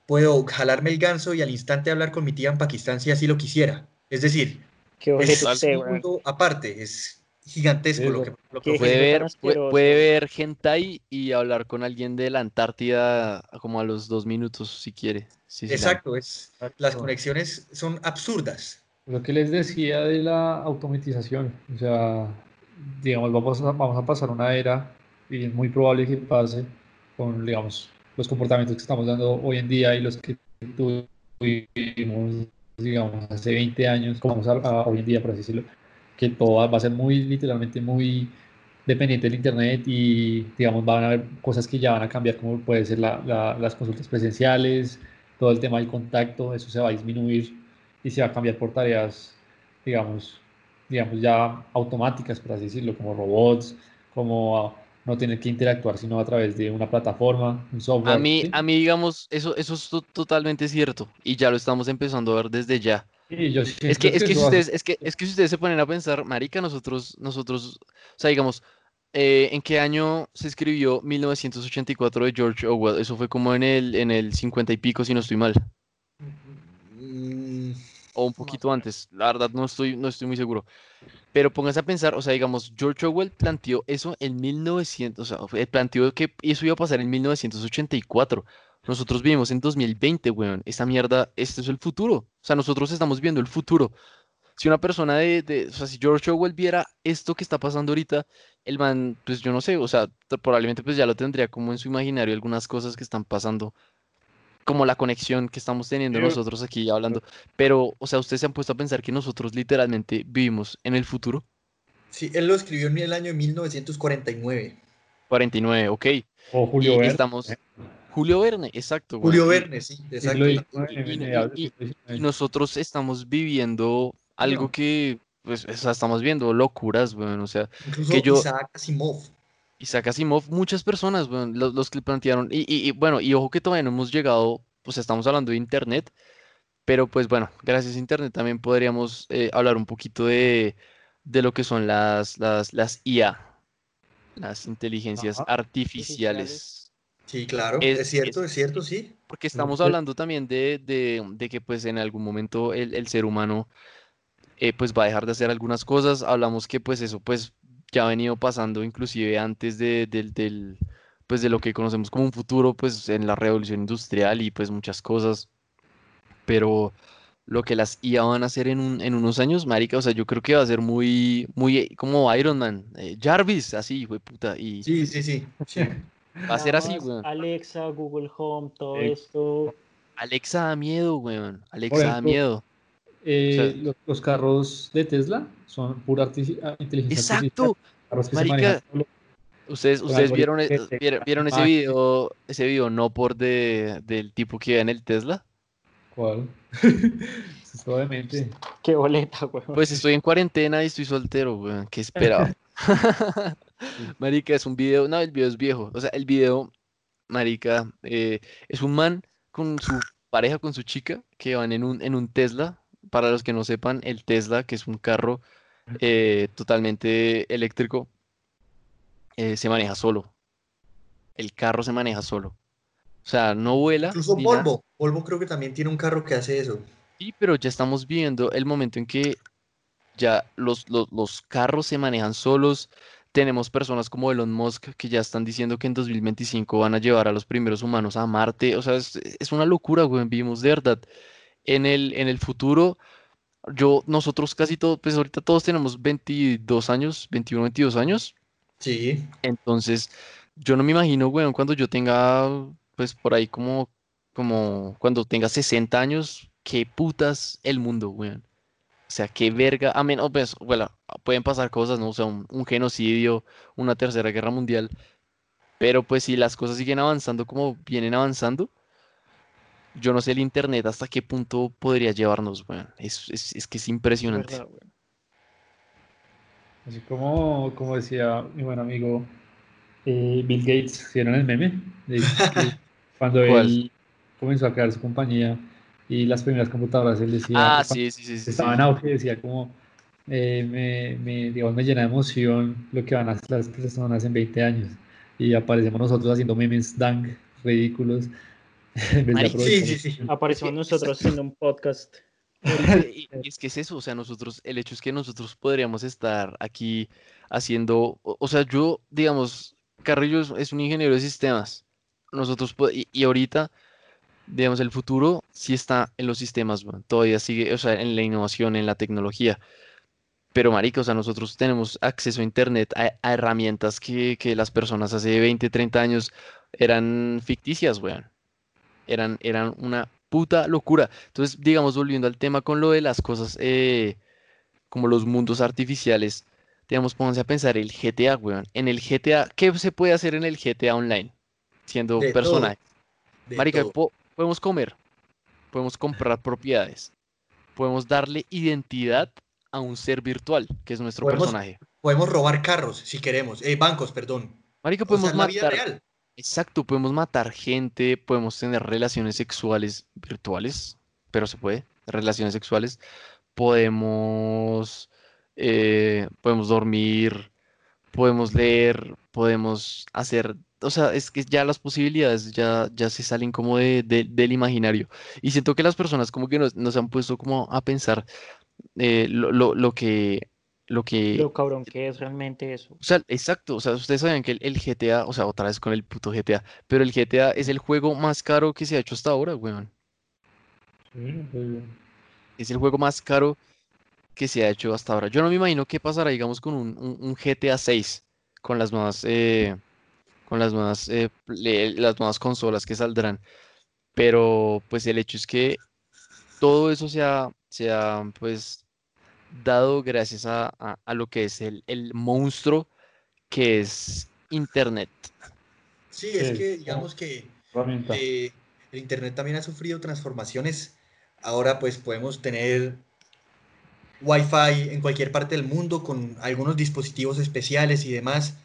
puedo jalarme el ganso y al instante hablar con mi tía en Pakistán si así lo quisiera. Es decir, Qué es, usted, un mundo aparte, es gigantesco Sí, lo que, lo que puede ver, puede, puede ver hentai y hablar con alguien de la Antártida como a los dos minutos, si quiere. Sí, sí, la- Exacto, es, las conexiones son absurdas. Lo que les decía de la automatización, o sea, digamos, vamos a, vamos a pasar una era, y es muy probable que pase con, digamos, los comportamientos que estamos dando hoy en día y los que tuvimos, digamos, hace 20 años, como vamos a, a hoy en día, por así decirlo, que todo va a ser muy, literalmente, muy dependiente del Internet y, digamos, van a haber cosas que ya van a cambiar, como puede ser la- la- las consultas presenciales, todo el tema del contacto, eso se va a disminuir y se va a cambiar por tareas, digamos, digamos ya automáticas, por así decirlo, como robots, como no tener que interactuar sino a través de una plataforma, un software. A mí, ¿sí? a mí, digamos, eso, eso es to- totalmente cierto. Y ya lo estamos empezando a ver desde ya. Sí, yo Es que, es que si ustedes, es que, es que si ustedes se ponen a pensar, marica, nosotros, nosotros, o sea, digamos, eh, ¿en qué año se escribió 1984 de George Orwell? Eso fue como en el, en el 50 y pico, si no estoy mal, o un poquito antes. La verdad no estoy, no estoy muy seguro. Pero pónganse a pensar, o sea, digamos, George Orwell planteó eso en 1900, o sea, planteó que eso iba a pasar en 1984. Nosotros vivimos en 2020, weón. Esta mierda, este es el futuro. O sea, nosotros estamos viendo el futuro. Si una persona de, de- o sea, si George Orwell viera esto que está pasando ahorita, el man, pues yo no sé, o sea, probablemente pues ya lo tendría como en su imaginario algunas cosas que están pasando, como la conexión que estamos teniendo nosotros aquí hablando. Pero, o sea, ustedes se han puesto a pensar que nosotros literalmente vivimos en el futuro. Sí, él lo escribió en el año 1949. 49, ok. O Julio y Verne, estamos... Julio Verne, exacto. Julio Verne, sí, exacto. siglo y- nosotros estamos viviendo algo que, pues, o sea, estamos viendo locuras, weón. O sea, Incluso que yo- Isaac Asimov. Isaac Asimov, muchas personas, los, los que plantearon. Y, y- y, bueno, y ojo que todavía no hemos llegado, pues estamos hablando de Internet, pero pues bueno, gracias a Internet también podríamos eh, hablar un poquito de, de lo que son las, las, las IA, las inteligencias Ajá. artificiales. Sí, claro, Es- es, cierto, es cierto, sí. Porque estamos hablando también de, de- de que pues en algún momento el, el ser humano eh, pues va a dejar de hacer algunas cosas. Hablamos que pues eso pues ya ha venido pasando inclusive antes de, del, del, pues de lo que conocemos como un futuro pues en la revolución industrial y pues muchas cosas. Pero lo que las IA van a hacer en, un- en unos años, marica, o sea, yo creo que va a ser muy, muy eh, como Iron Man, eh, Jarvis, así, güey, puta, y Sí, sí, sí. sí. va a ser así, weón. Alexa, Google Home, todo Eh, esto. Alexa da miedo, weón, Alexa da ejemplo, miedo. Eh, sea- los, los carros de Tesla son pura ah, inteligencia Exacto. artificial. Ustedes, ustedes vieron, e- vieron, vieron ese video, ese video no por de, del tipo que iba en el Tesla. ¿Cuál? Demente. Qué boleta, weón. Pues estoy en cuarentena y estoy soltero, weón. ¿Qué esperaba? Marica, es un video, no, el video es viejo. O sea, el video, marica, eh, es un man con su pareja, con su chica, que van en un, en un Tesla. Para los que no sepan, el Tesla, que es un carro eh, totalmente eléctrico, eh, se maneja solo. el carro se maneja solo. O sea, no vuela. Incluso ni nada. Volvo. Volvo creo que también tiene un carro que hace eso. Sí, pero ya estamos viendo el momento en que ya los, los, los carros se manejan solos. Tenemos personas como Elon Musk que ya están diciendo que en 2025 van a llevar a los primeros humanos a Marte. O sea, es, es una locura, güey. Vivimos de verdad. En el, en el futuro, yo, nosotros casi todos, pues ahorita todos tenemos 22 años, 21, 22 años. Sí. Entonces, yo no me imagino, weón, cuando yo tenga, pues por ahí como, como cuando tenga 60 años, qué putas el mundo, weón. O sea, qué verga. A menos, pues, bueno, pueden pasar cosas, ¿no? O sea, un, un genocidio, una tercera guerra mundial. Pero pues si las cosas siguen avanzando como vienen avanzando, yo no sé el internet hasta qué punto podría llevarnos, weón. Es, es, es que es impresionante. ¿Verdad, güey? Así como, como decía mi buen amigo eh, Bill Gates, ¿vieron el meme? De cuando él comenzó a crear su compañía y las primeras computadoras, él decía, Ah, sí, sí, sí, sí, sí. estaba en auge, decía como, eh, me, me, digamos, me llena de emoción lo que van a hacer las personas en 20 años. Y aparecemos nosotros haciendo memes dang, ridículos, sí, sí. tiempo. Aparecimos nosotros haciendo un podcast. Y- y Es que es eso, o sea, nosotros, el hecho es que nosotros podríamos estar aquí haciendo, o, o sea, yo, digamos, Carrillo es, es un ingeniero de sistemas, nosotros, y, y ahorita, digamos, el futuro sí está en los sistemas, weón, todavía sigue, o sea, en la innovación, en la tecnología, pero marica, o sea, nosotros tenemos acceso a internet, a, a herramientas que, que las personas hace 20, 30 años eran ficticias, weón, eran, eran una puta locura. Entonces, digamos, volviendo al tema con lo de las cosas, eh, como los mundos artificiales, digamos, pónganse a pensar el GTA, weón. En el GTA, ¿qué se puede hacer en el GTA Online? Siendo De personaje. Marica, po- podemos comer, podemos comprar propiedades, podemos darle identidad a un ser virtual, que es nuestro Podemos- personaje. Podemos robar carros si queremos. Eh, bancos, perdón. Marica, O sea, podemos vida matar. Exacto, podemos matar gente, podemos tener relaciones sexuales virtuales, pero se puede, relaciones sexuales, podemos, eh, podemos dormir, podemos leer, podemos hacer, o sea, es que ya las posibilidades ya, ya se salen como de- del imaginario. Y siento que las personas como que nos, nos han puesto como a pensar eh, lo, lo- lo que, lo que Lo cabrón que es realmente eso. o sea, exacto, o sea, ustedes saben que el, el GTA, o sea, otra vez con el puto GTA, pero el GTA es el juego más caro que se ha hecho hasta ahora, weón. Sí, pues, Es el juego más caro que se ha hecho hasta ahora. Yo no me imagino qué pasará, digamos, con un, un- un GTA 6, con las nuevas, eh, con las nuevas, eh, las nuevas consolas que saldrán. Pero, pues, el hecho es que todo eso se ha, se ha, pues, dado gracias a, a- a lo que es el, el monstruo que es Internet. Sí, es Sí, que digamos que eh, el Internet también ha sufrido transformaciones. Ahora pues podemos tener Wi-Fi en cualquier parte del mundo con algunos dispositivos especiales y demás.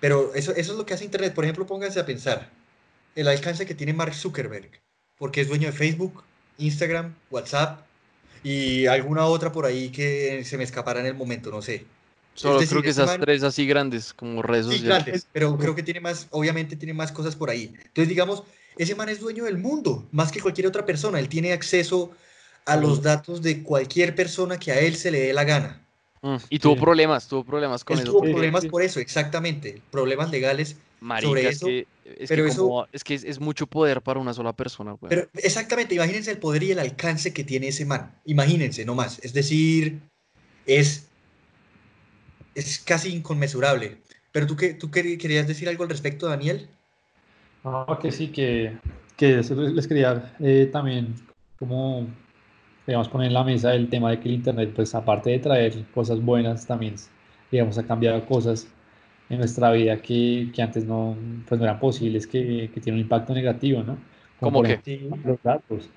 Pero eso, eso es lo que hace Internet. Por ejemplo, pónganse a pensar el alcance que tiene Mark Zuckerberg, porque es dueño de Facebook, Instagram, WhatsApp y alguna otra por ahí que se me escapará en el momento, no sé. Solo decir, creo que ese esas man- tres así grandes como redes Sí, sociales. grandes, pero creo que tiene más, obviamente tiene más cosas por ahí. Entonces, digamos, ese man es dueño del mundo, más que cualquier otra persona. Él tiene acceso a los datos de cualquier persona que a él se le dé la gana. Mm, Y tuvo Sí. problemas, tuvo problemas con Él eso. tuvo problemas sí. por eso, exactamente. Problemas legales. marica, es eso, que, es pero que, eso- como- es, que es, es mucho poder para una sola persona, weón. Pero exactamente, imagínense el poder y el alcance que tiene ese man. Imagínense, no más. Es decir, es, es casi inconmensurable. Pero tú, qué, tú quer- querías decir algo al respecto, Daniel? Ah, que sí, que, que eso les les quería eh, también como, digamos, poner en la mesa el tema de que el Internet, pues aparte de traer cosas buenas, también, digamos, ha cambiado cosas en nuestra vida que, que antes no, pues no eran posibles, que, que tienen un impacto negativo, ¿no? ¿Cómo por qué? ejemplo, los datos.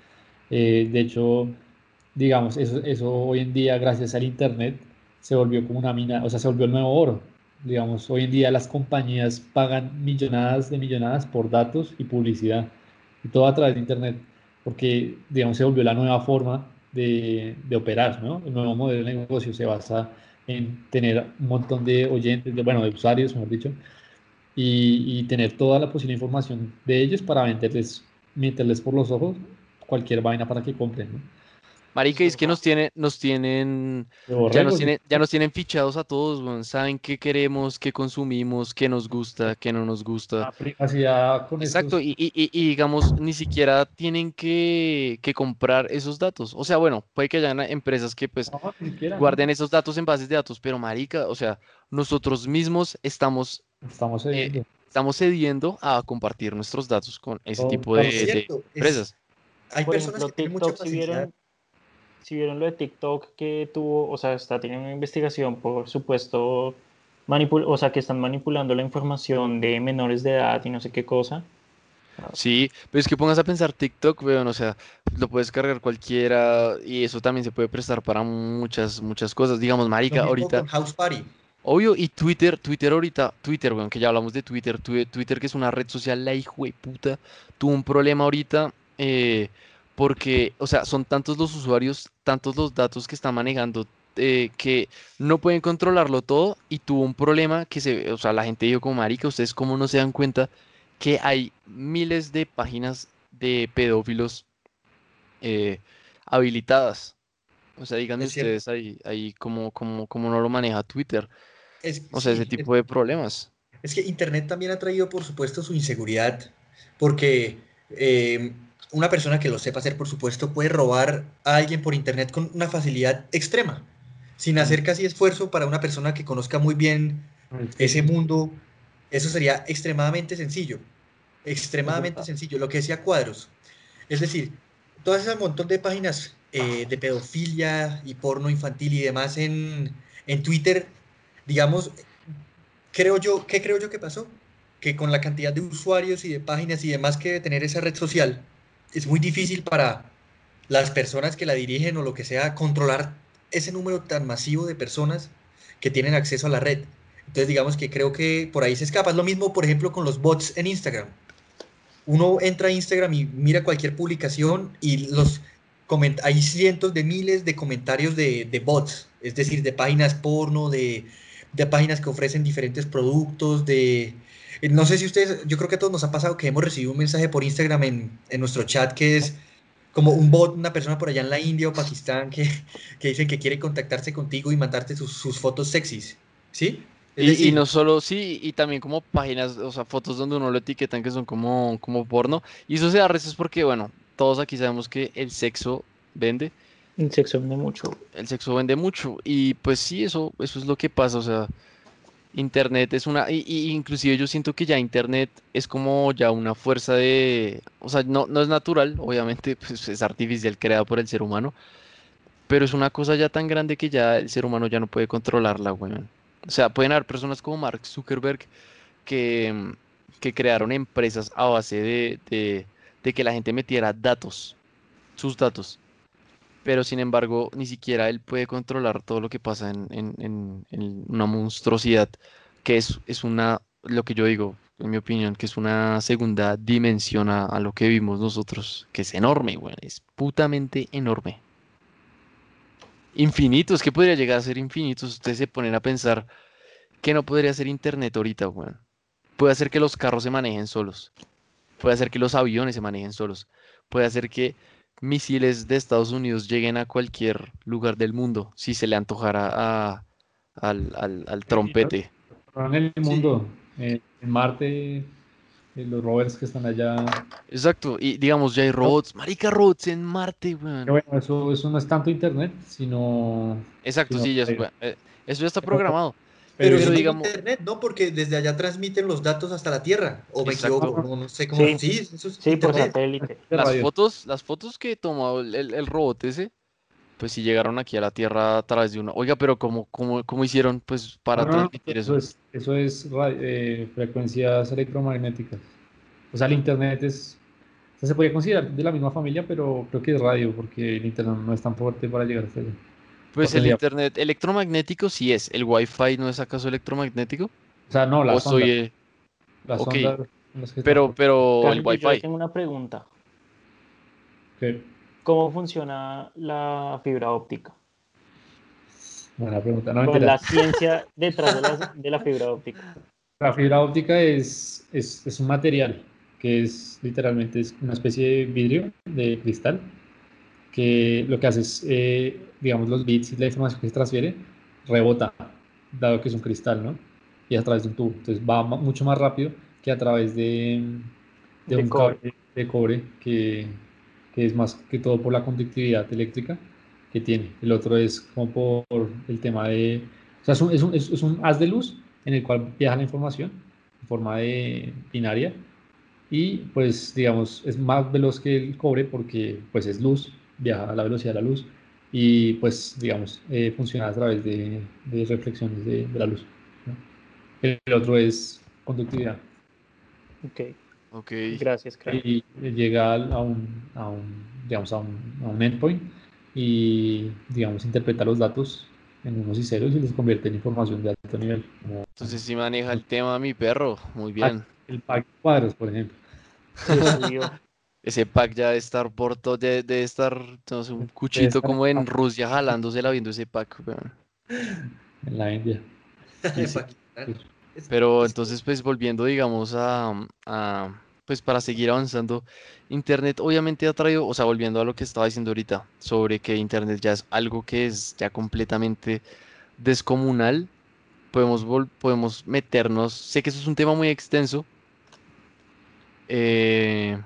Eh, de hecho, digamos, eso, eso hoy en día, gracias al Internet, se volvió como una mina, o sea, se volvió el nuevo oro. Digamos, hoy en día las compañías pagan millonadas de millonadas por datos y publicidad, y todo a través de Internet, porque, digamos, se volvió la nueva forma de, de operar, ¿no? El nuevo modelo de negocio se basa en tener un montón de oyentes, de, bueno, de usuarios, mejor dicho, y, y tener toda la posible información de ellos para venderles, meterles por los ojos cualquier vaina para que compren, ¿no? Marica, es que nos tiene, nos tienen, ya nos tienen, ya nos tienen fichados a todos, weón. Saben qué queremos, qué consumimos, qué nos gusta, qué no nos gusta. la privacidad con Exacto, estos- y, y- y- y digamos, ni siquiera tienen que, que comprar esos datos. O sea, bueno, puede que hayan empresas que pues guarden esos datos en bases de datos, pero marica, o sea, nosotros mismos estamos, Estamos eh, cediendo. estamos cediendo a compartir nuestros datos con ese tipo de, es- empresas. hay Por personas ejemplo, que tienen mucha si si vieron lo de TikTok que tuvo, o sea, está teniendo una investigación por supuesto, manipul o sea, que están manipulando la información de menores de edad y no sé qué cosa. Sí, pero es que pongas a pensar TikTok, weón, o sea, lo puedes cargar cualquiera y eso también se puede prestar para muchas, muchas cosas. Digamos, marica, ahorita, House Party. obvio, y Twitter, Twitter ahorita, Twitter, weón, que ya hablamos de Twitter, Twi- Twitter que es una red social, la hijo de puta, tuvo un problema ahorita, eh, porque, o sea, son tantos los usuarios, tantos los datos que está manejando, eh, que no pueden controlarlo todo y tuvo un problema que se, o sea, la gente dijo como, marica, ustedes cómo no se dan cuenta que hay miles de páginas de pedófilos eh, habilitadas. O sea, díganme ustedes ahí, ahí cómo, cómo, cómo no lo maneja Twitter. Es, O sea, ese tipo de problemas. Es que Internet también ha traído, por supuesto, su inseguridad, porque eh, una persona que lo sepa hacer, por supuesto, puede robar a alguien por Internet con una facilidad extrema, sin hacer casi esfuerzo para una persona que conozca muy bien ese mundo. Eso sería extremadamente sencillo, extremadamente sencillo, lo que decía Cuadros. Es decir, todas esas montón de páginas eh, de pedofilia y porno infantil y demás en, en Twitter, digamos, creo yo, ¿qué creo yo que pasó? Que con la cantidad de usuarios y de páginas y demás que debe tener esa red social, es muy difícil para las personas que la dirigen o lo que sea controlar ese número tan masivo de personas que tienen acceso a la red. Entonces, digamos que creo que por ahí se escapa. Es lo mismo, por ejemplo, con los bots en Instagram. Uno entra a Instagram y mira cualquier publicación y los hay cientos de miles de comentarios de, de bots, es decir, de páginas porno, de, de páginas que ofrecen diferentes productos, de... eh, No sé si ustedes, yo creo que a todos nos ha pasado que hemos recibido un mensaje por Instagram en, en nuestro chat que es como un bot, una persona por allá en la India o Pakistán que, que dicen que quiere contactarse contigo y mandarte sus, sus fotos sexys, ¿sí? Y, no solo, sí, y también como páginas, o sea, fotos donde uno lo etiquetan que son como, como porno. Y eso se da a veces porque, bueno, todos aquí sabemos que el sexo vende, El sexo vende mucho. el sexo vende mucho. Y pues sí, eso, eso es lo que pasa, o sea, Internet es una, y, y inclusive yo siento que ya Internet es como ya una fuerza de, o sea, no, no es natural, obviamente, pues es artificial creada por el ser humano, pero es una cosa ya tan grande que ya el ser humano ya no puede controlarla, weón. O sea, pueden haber personas como Mark Zuckerberg que, mm, que crearon empresas a base de, de- de que la gente metiera datos, sus datos. Pero sin embargo, ni siquiera él puede controlar todo lo que pasa en, en- en- una monstruosidad que es, es una, lo que yo digo, en mi opinión, que es una segunda dimensión a, a lo que vimos nosotros, que es enorme, weón, es putamente enorme. Infinitos, ¿qué podría llegar a ser infinitos? Ustedes se ponen a pensar que no podría ser internet ahorita, weón. Puede hacer que los carros se manejen solos. Puede hacer que los aviones se manejen solos. Puede hacer que misiles de Estados Unidos lleguen a cualquier lugar del mundo si se le antojara a- al, al- al trompete. En el mundo, eh, en Marte, eh, los rovers que están allá. Exacto, y digamos, ya hay robots, marica robots en Marte, weón. bueno, eso, eso no es tanto internet, sino. Exacto, sino sí, ya, es- eh, eso ya está programado. Pero, Pero digamos- internet, ¿no? Porque desde allá transmiten los datos hasta la Tierra. O me Exacto. equivoco, no, no sé cómo. Sí. Sí, eso es Sí, por internet. satélite. Las fotos, las fotos que tomó el, el- robot ese, pues sí llegaron aquí a la Tierra a través de una. Oiga, pero ¿cómo, cómo, cómo hicieron pues para No, no, no, transmitir eso? es, eso es eh, frecuencias electromagnéticas. O sea, el internet es. o sea, se podría considerar de la misma familia, pero creo que es radio, porque el internet no es tan fuerte para llegar hasta allá. Pues el internet electromagnético sí es. ¿El Wi-Fi no es acaso electromagnético? O sea, no, O las soy, ondas, eh, las ok. ondas en las que pero, pero el Carlos, yo Wi-Fi. tengo una pregunta. ¿Qué? ¿Cómo funciona la fibra óptica? Buena pregunta. No, Con la ciencia detrás de la, de la fibra óptica. La fibra óptica es, es, es, un material que es literalmente es una especie de vidrio de cristal que lo que hace es, eh, digamos, los bits y la información que se transfiere rebota, dado que es un cristal, ¿no? Y a través de un tubo. Entonces va mucho más rápido que a través de, de, un cobre. cable de cobre que, que es más que todo por la conductividad eléctrica que tiene. El otro es como por el tema de... O sea, es un, es un, es un haz de luz en el cual viaja la información en forma de binaria y pues digamos es más veloz que el cobre porque pues es luz, viaja a la velocidad de la luz y pues digamos eh, funciona a través de, de reflexiones de, de, la luz. ¿no? El, el, otro es conductividad. Ok. Ok. Gracias, Craig. Y llega a un, a un, digamos, a un, a un endpoint y, digamos, interpreta los datos en unos y ceros y los convierte en información de alto nivel. Como, Entonces sí maneja el tema mi perro, muy bien. El pack de cuadros, por ejemplo. Ese pack ya debe estar por todo, debe, debe estar, no sé, un cuchito como en Rusia jalándosela viendo ese pack. weón. En la India. Sí. Pero es- entonces, pues volviendo, digamos, a, a, pues para seguir avanzando, Internet obviamente ha traído, o sea, volviendo a lo que estaba diciendo ahorita, sobre que Internet ya es algo que es ya completamente descomunal, podemos, vol- podemos meternos, sé que eso es un tema muy extenso, eh,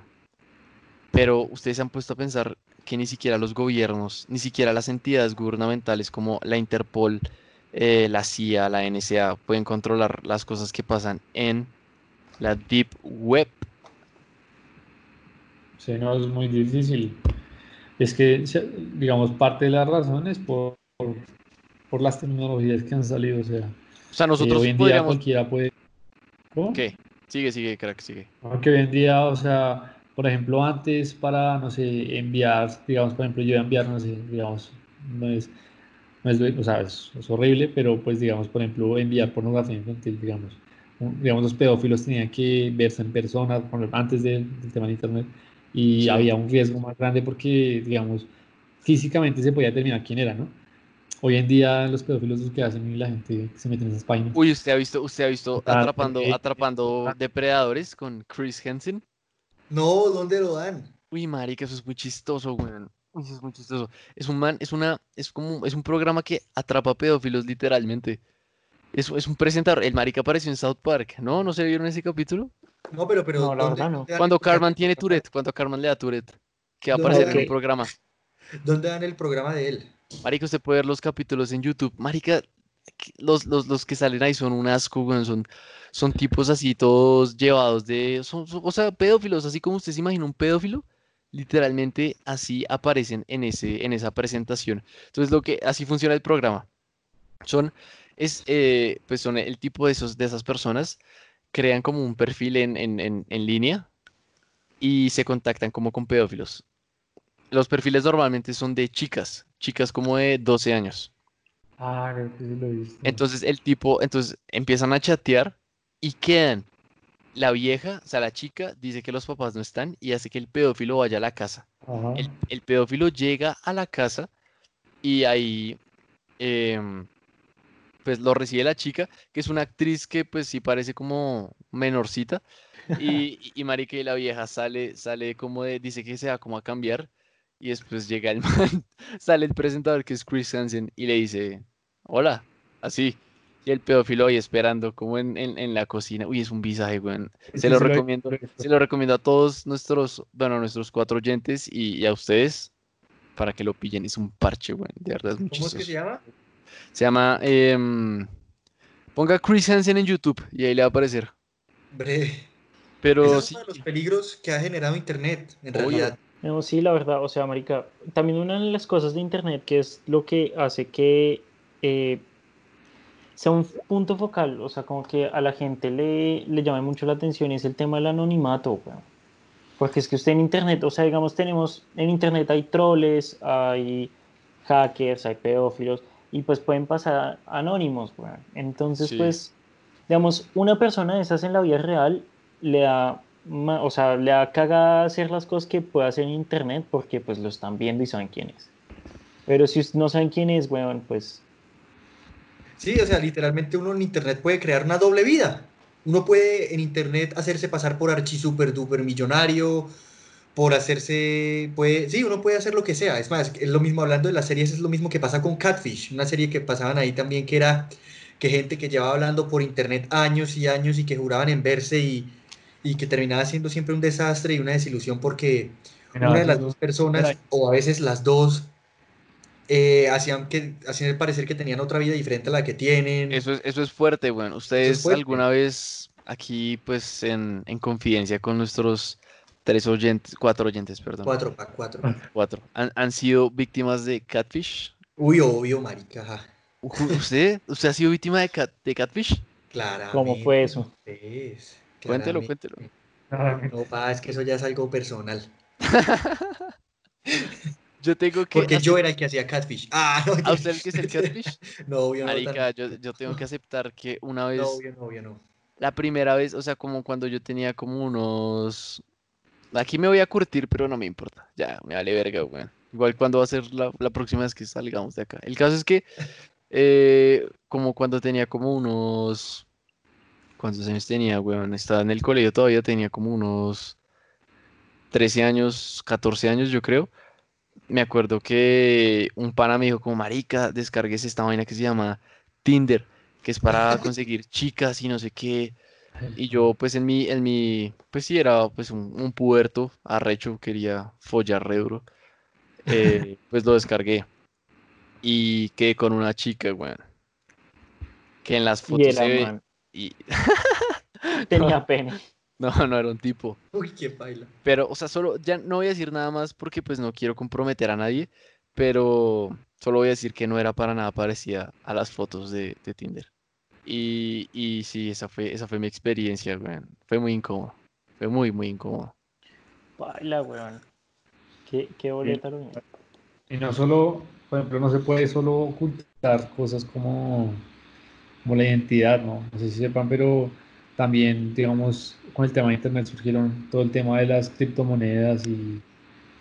pero ustedes se han puesto a pensar que ni siquiera los gobiernos, ni siquiera las entidades gubernamentales como la Interpol, eh, la CIA, la NSA pueden controlar las cosas que pasan en la Deep Web. Sí, no, es muy difícil. Es que, digamos, parte de la razón es por, por, por las tecnologías que han salido. O sea, O sea, eh, nosotros hoy en día cualquiera puede... ¿Cómo? ¿Qué? Sigue, sigue, crack, sigue. Aunque hoy en día, o sea, por ejemplo, antes para, no sé, enviar, digamos, por ejemplo, yo enviar, no sé, digamos, no es, no es, o sea, es, es horrible, pero pues, digamos, por ejemplo, enviar pornografía infantil, digamos, un- digamos, los pedófilos tenían que verse en persona antes del, del tema de internet y Sí. había un riesgo más grande porque, digamos, físicamente se podía determinar quién era, ¿no? Hoy en día los pedófilos lo que hacen y la gente se mete en esas páginas. Uy, usted ha visto, usted ha visto atrapando, atrapando depredadores con Chris Henson. No, ¿dónde lo dan? Uy, marica, eso es muy chistoso, weón. Uy, eso es muy chistoso. Es un man, es una, es como, es un programa que atrapa pedófilos literalmente. Es, es un presentador. El marica apareció en South Park, ¿no? ¿No se vieron ese capítulo? No, pero, pero No, la ¿dónde, verdad no. dónde dan Cuando? Carman tiene Tourette, cuando Carman le da Tourette, que va a aparecer en un programa. ¿Dónde dan el programa de él? Marica, usted puede ver los capítulos en YouTube. Marica, los, los, los que salen ahí son un asco. Son, son tipos así, todos llevados de. Son, son- o sea, pedófilos, así como usted se imagina un pedófilo. Literalmente así aparecen en ese, en esa presentación. Entonces, lo que así funciona el programa. Son, es, eh, pues son el tipo de esos, de esas personas, crean como un perfil en, en, en, en línea y se contactan como con pedófilos. Los perfiles normalmente son de chicas, chicas como de 12 años. Ah, creo que sí lo he visto. Entonces el tipo, entonces empiezan a chatear y quedan. La vieja, o sea, la chica, dice que los papás no están y hace que el pedófilo vaya a la casa. Ajá. El, el pedófilo llega a la casa y ahí, em, pues lo recibe la chica, que es una actriz que pues sí parece como menorcita. Y, y, y marica, y la vieja sale, sale como de, dice que se va como a cambiar. Y después llega el man, sale el presentador que es Chris Hansen y le dice, hola, así. Y el pedófilo ahí esperando como en, en, en la cocina. Uy, es un visaje, weón. Se lo sí lo he- recomiendo. Se lo recomiendo a todos nuestros, bueno, nuestros cuatro oyentes y, y a ustedes para que lo pillen. Es un parche, weón. De verdad es ¿Cómo es que se llama? Se llama, em, ponga Chris Hansen en YouTube y ahí le va a aparecer. Breve. Pero Ese es sí, uno de los peligros que ha generado Internet, en Obvio. realidad. No, sí, la verdad, o sea, marica, también una de las cosas de internet que es lo que hace que eh, sea un punto focal, o sea, como que a la gente le, le llame mucho la atención es el tema del anonimato, weón. Porque es que usted en internet, o sea, digamos, tenemos, en internet hay troles, hay hackers, hay pedófilos, y pues pueden pasar anónimos, weón. Entonces, Sí. pues, digamos, una persona de esas en la vida real le da, o sea, le da cagada hacer las cosas que puede hacer en internet porque pues lo están viendo y saben quién es. Pero si no saben quién es, weón, pues Sí, o sea, literalmente uno en Internet puede crear una doble vida. Uno puede en internet hacerse pasar por archi super duper millonario, por hacerse, puede, sí, uno puede hacer lo que sea. Es más, es lo mismo hablando de las series, es lo mismo que pasa con Catfish, una serie que pasaban ahí también que era que gente que llevaba hablando por internet años y años y que juraban en verse y, y que terminaba siendo siempre un desastre y una desilusión porque una de las dos personas, o a veces las dos, eh, hacían, que, hacían parecer que tenían otra vida diferente a la que tienen. Eso es, eso es fuerte, bueno. ¿Ustedes alguna vez aquí, pues, en, en, confidencia con nuestros tres oyentes, cuatro oyentes, perdón? Cuatro, pa, cuatro. Cuatro. ¿Han, ¿Han, sido víctimas de catfish? Uy, obvio, marica. ¿Usted, ¿Usted ha sido víctima de, cat, de catfish? Claro. ¿Cómo fue eso? Cuéntelo, cuéntelo. No, pa, es que eso ya es algo personal. Yo tengo que. Porque yo era el que hacía catfish. Ah, no, ¿A usted el que es el catfish? no, obvio no. Marica, yo, yo, tengo que aceptar que una vez. No, obvio no, obvio no. La primera vez, o sea, como cuando yo tenía como unos. Aquí me voy a curtir, pero no me importa. Ya, me vale verga, weón. Igual cuando va a ser la, la, próxima vez que salgamos de acá. El caso es que, eh, como cuando tenía como unos. ¿Cuántos años tenía, weón? Estaba en el colegio todavía, tenía como unos 13 años, 14 años, yo creo. Me acuerdo que un pana me dijo, como marica, descargues esta vaina que se llama Tinder, que es para conseguir chicas y no sé qué. Y yo, pues en mi, en mi, pues sí, era pues un, un puberto arrecho, quería follar re duro. Eh, pues lo descargué. Y quedé con una chica, weón. Que en las fotos y era, se ve. Y... Tenía pena. No, no era un tipo. Uy, qué baila. Pero, o sea, solo, ya no voy a decir nada más porque pues no quiero comprometer a nadie, pero solo voy a decir que no era para nada parecida a las fotos de, de Tinder. Y, y sí, esa fue, esa fue mi experiencia, weón. Fue muy incómodo. Fue muy, muy incómodo. Baila, weón. Qué, qué boleta lo mismo. Y no solo, por ejemplo, no se puede solo ocultar cosas como, como la identidad, ¿no? No sé si sepan, pero también, digamos, con el tema de Internet surgieron todo el tema de las criptomonedas y,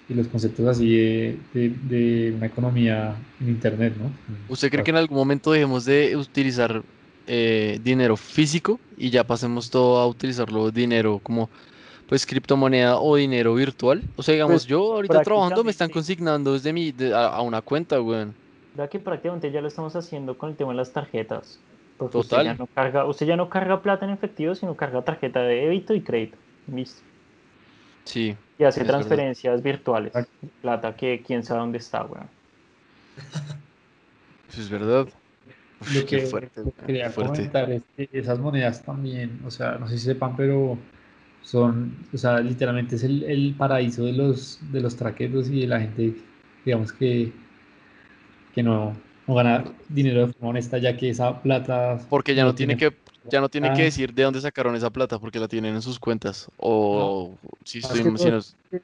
y los conceptos así de, de, de, una economía en Internet, ¿no? ¿Usted cree que en algún momento dejemos de utilizar eh, dinero físico y ya pasemos todo a utilizarlo dinero como pues criptomoneda o dinero virtual? O sea, digamos, Pues, yo ahorita trabajando me están consignando desde mi de- a, a una cuenta, weón. Ya que prácticamente ya lo estamos haciendo con el tema de las tarjetas. Porque Total. Usted ya, no carga, usted ya no carga plata en efectivo, sino carga tarjeta de débito y crédito. Listo. Sí, Y hace verdad. transferencias virtuales. Exacto. Plata que quién sabe dónde está, weón. eso es verdad. Uf, Lo qué que, fuerte, quería qué fuerte. comentar es que esas monedas también, o sea, no sé si sepan, pero son, o sea, literalmente es el, el paraíso de los, de los traquetos y de la gente, digamos que, que no, no gana dinero de forma honesta, ya que esa plata Porque ya no tiene tiene- que ya no tiene que Ah. decir de dónde sacaron esa plata porque la tienen en sus cuentas o si estoy que si todo, no-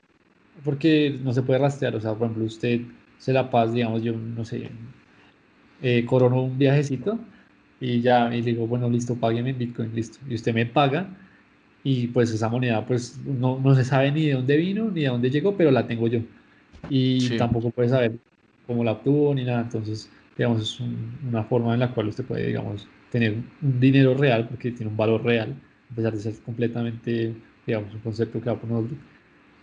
porque no se puede rastrear, o sea, por ejemplo, usted se la pasa, digamos, yo no sé, eh, corono un viajecito y ya, y digo, bueno, listo, págueme en Bitcoin, listo, y usted me paga y pues esa moneda, pues no, no se sabe ni de dónde vino ni de dónde llegó, pero la tengo yo y Sí. tampoco puede saber cómo la obtuvo ni nada, entonces, digamos, es un- una forma en la cual usted puede, digamos, tener un dinero real, porque tiene un valor real, a pesar de ser completamente, digamos, un concepto que va por nosotros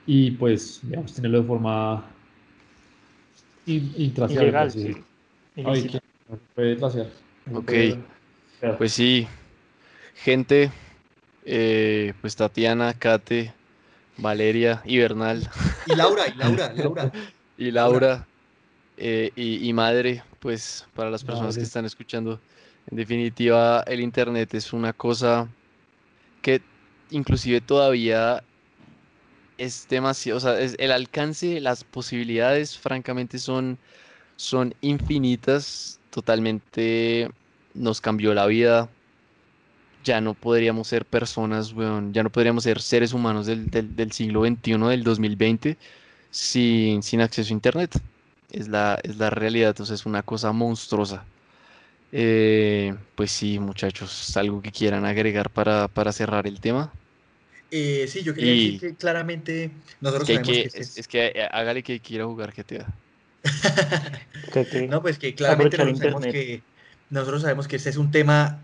y pues, digamos, tenerlo de forma in- intraciable, por Ilegal, así sí. decirlo. Ay, Ilícito. que no se puede. No se Ok. puede. Pues sí, gente, eh, pues Tatiana, Kate, Valeria y Bernal Y Laura, y Laura, Laura. y Laura eh, y, y madre, pues para las personas que están escuchando, en definitiva el internet es una cosa que inclusive todavía es demasiado, o sea, es- el alcance, las posibilidades francamente son, son infinitas, totalmente nos cambió la vida, ya no podríamos ser personas, weón, ya no podríamos ser seres humanos del, del, del siglo XXI, del 2020, sin, sin acceso a internet. Es la, es la realidad, sea, es una cosa monstruosa. Eh, pues sí, muchachos, algo que quieran agregar para, para cerrar el tema. Eh, sí, yo quería Y- decir que claramente nosotros Es que, hay sabemos que, que este es, es que eh, hágale que quiera jugar GTA. No, pues que claramente nosotros sabemos que, nosotros sabemos que este es un tema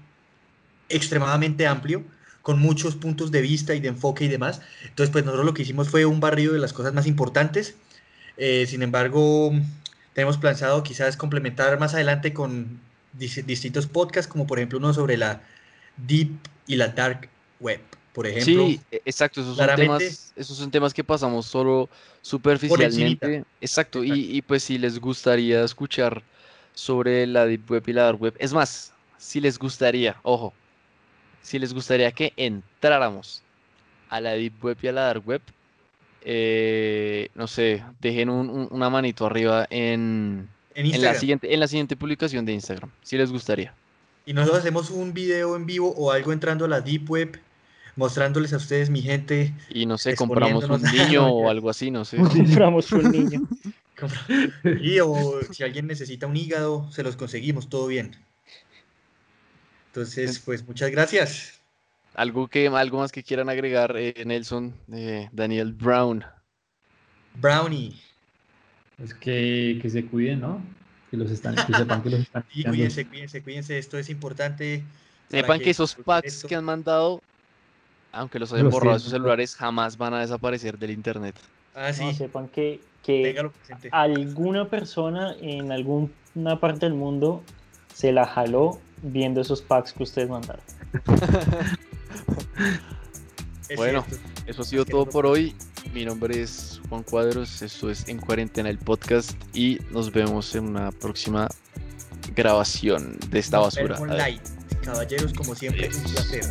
extremadamente amplio, con muchos puntos de vista y de enfoque y demás. Entonces, pues nosotros lo que hicimos fue un barrido de las cosas más importantes. Eh, sin embargo, tenemos pensado quizás complementar más adelante con distintos podcasts, como por ejemplo uno sobre la Deep y la Dark Web, por ejemplo. Sí, e, exacto, esos son, temas, esos son temas que pasamos solo superficialmente. Exacto, Y, y, pues si les gustaría escuchar sobre la Deep Web y la Dark Web, es más, si les gustaría, ojo, si les gustaría que entráramos a la Deep Web y a la Dark Web, eh, no sé, dejen una manito arriba en, en, la siguiente, en la siguiente publicación de Instagram, si les gustaría. Y nosotros hacemos un video en vivo o algo entrando a la Deep Web, mostrándoles a ustedes, mi gente. Y no sé, compramos un niño o algo así, no sé. Compramos un niño. y o si alguien necesita un hígado, se los conseguimos, todo bien. Entonces, pues muchas gracias. Algo, que, algo más que quieran agregar, eh, Nelson, eh, Daniel Brown. Brownie. Es que, que, se cuiden, ¿no? Que los están, que sepan que los están. Sí, cuídense, cuídense, cuídense. Esto es importante. Sepan que, esos packs que han mandado, aunque los hayan borrado de sus celulares, jamás van a desaparecer del internet. Ah, sí. sepan que, que alguna persona en alguna parte del mundo se la jaló viendo esos packs que ustedes mandaron. bueno, eso ha sido todo por hoy. Mi nombre es Juan Cuadros, esto es En Cuarentena el podcast y nos vemos en una próxima grabación de esta basura. Caballeros, como siempre, un placer.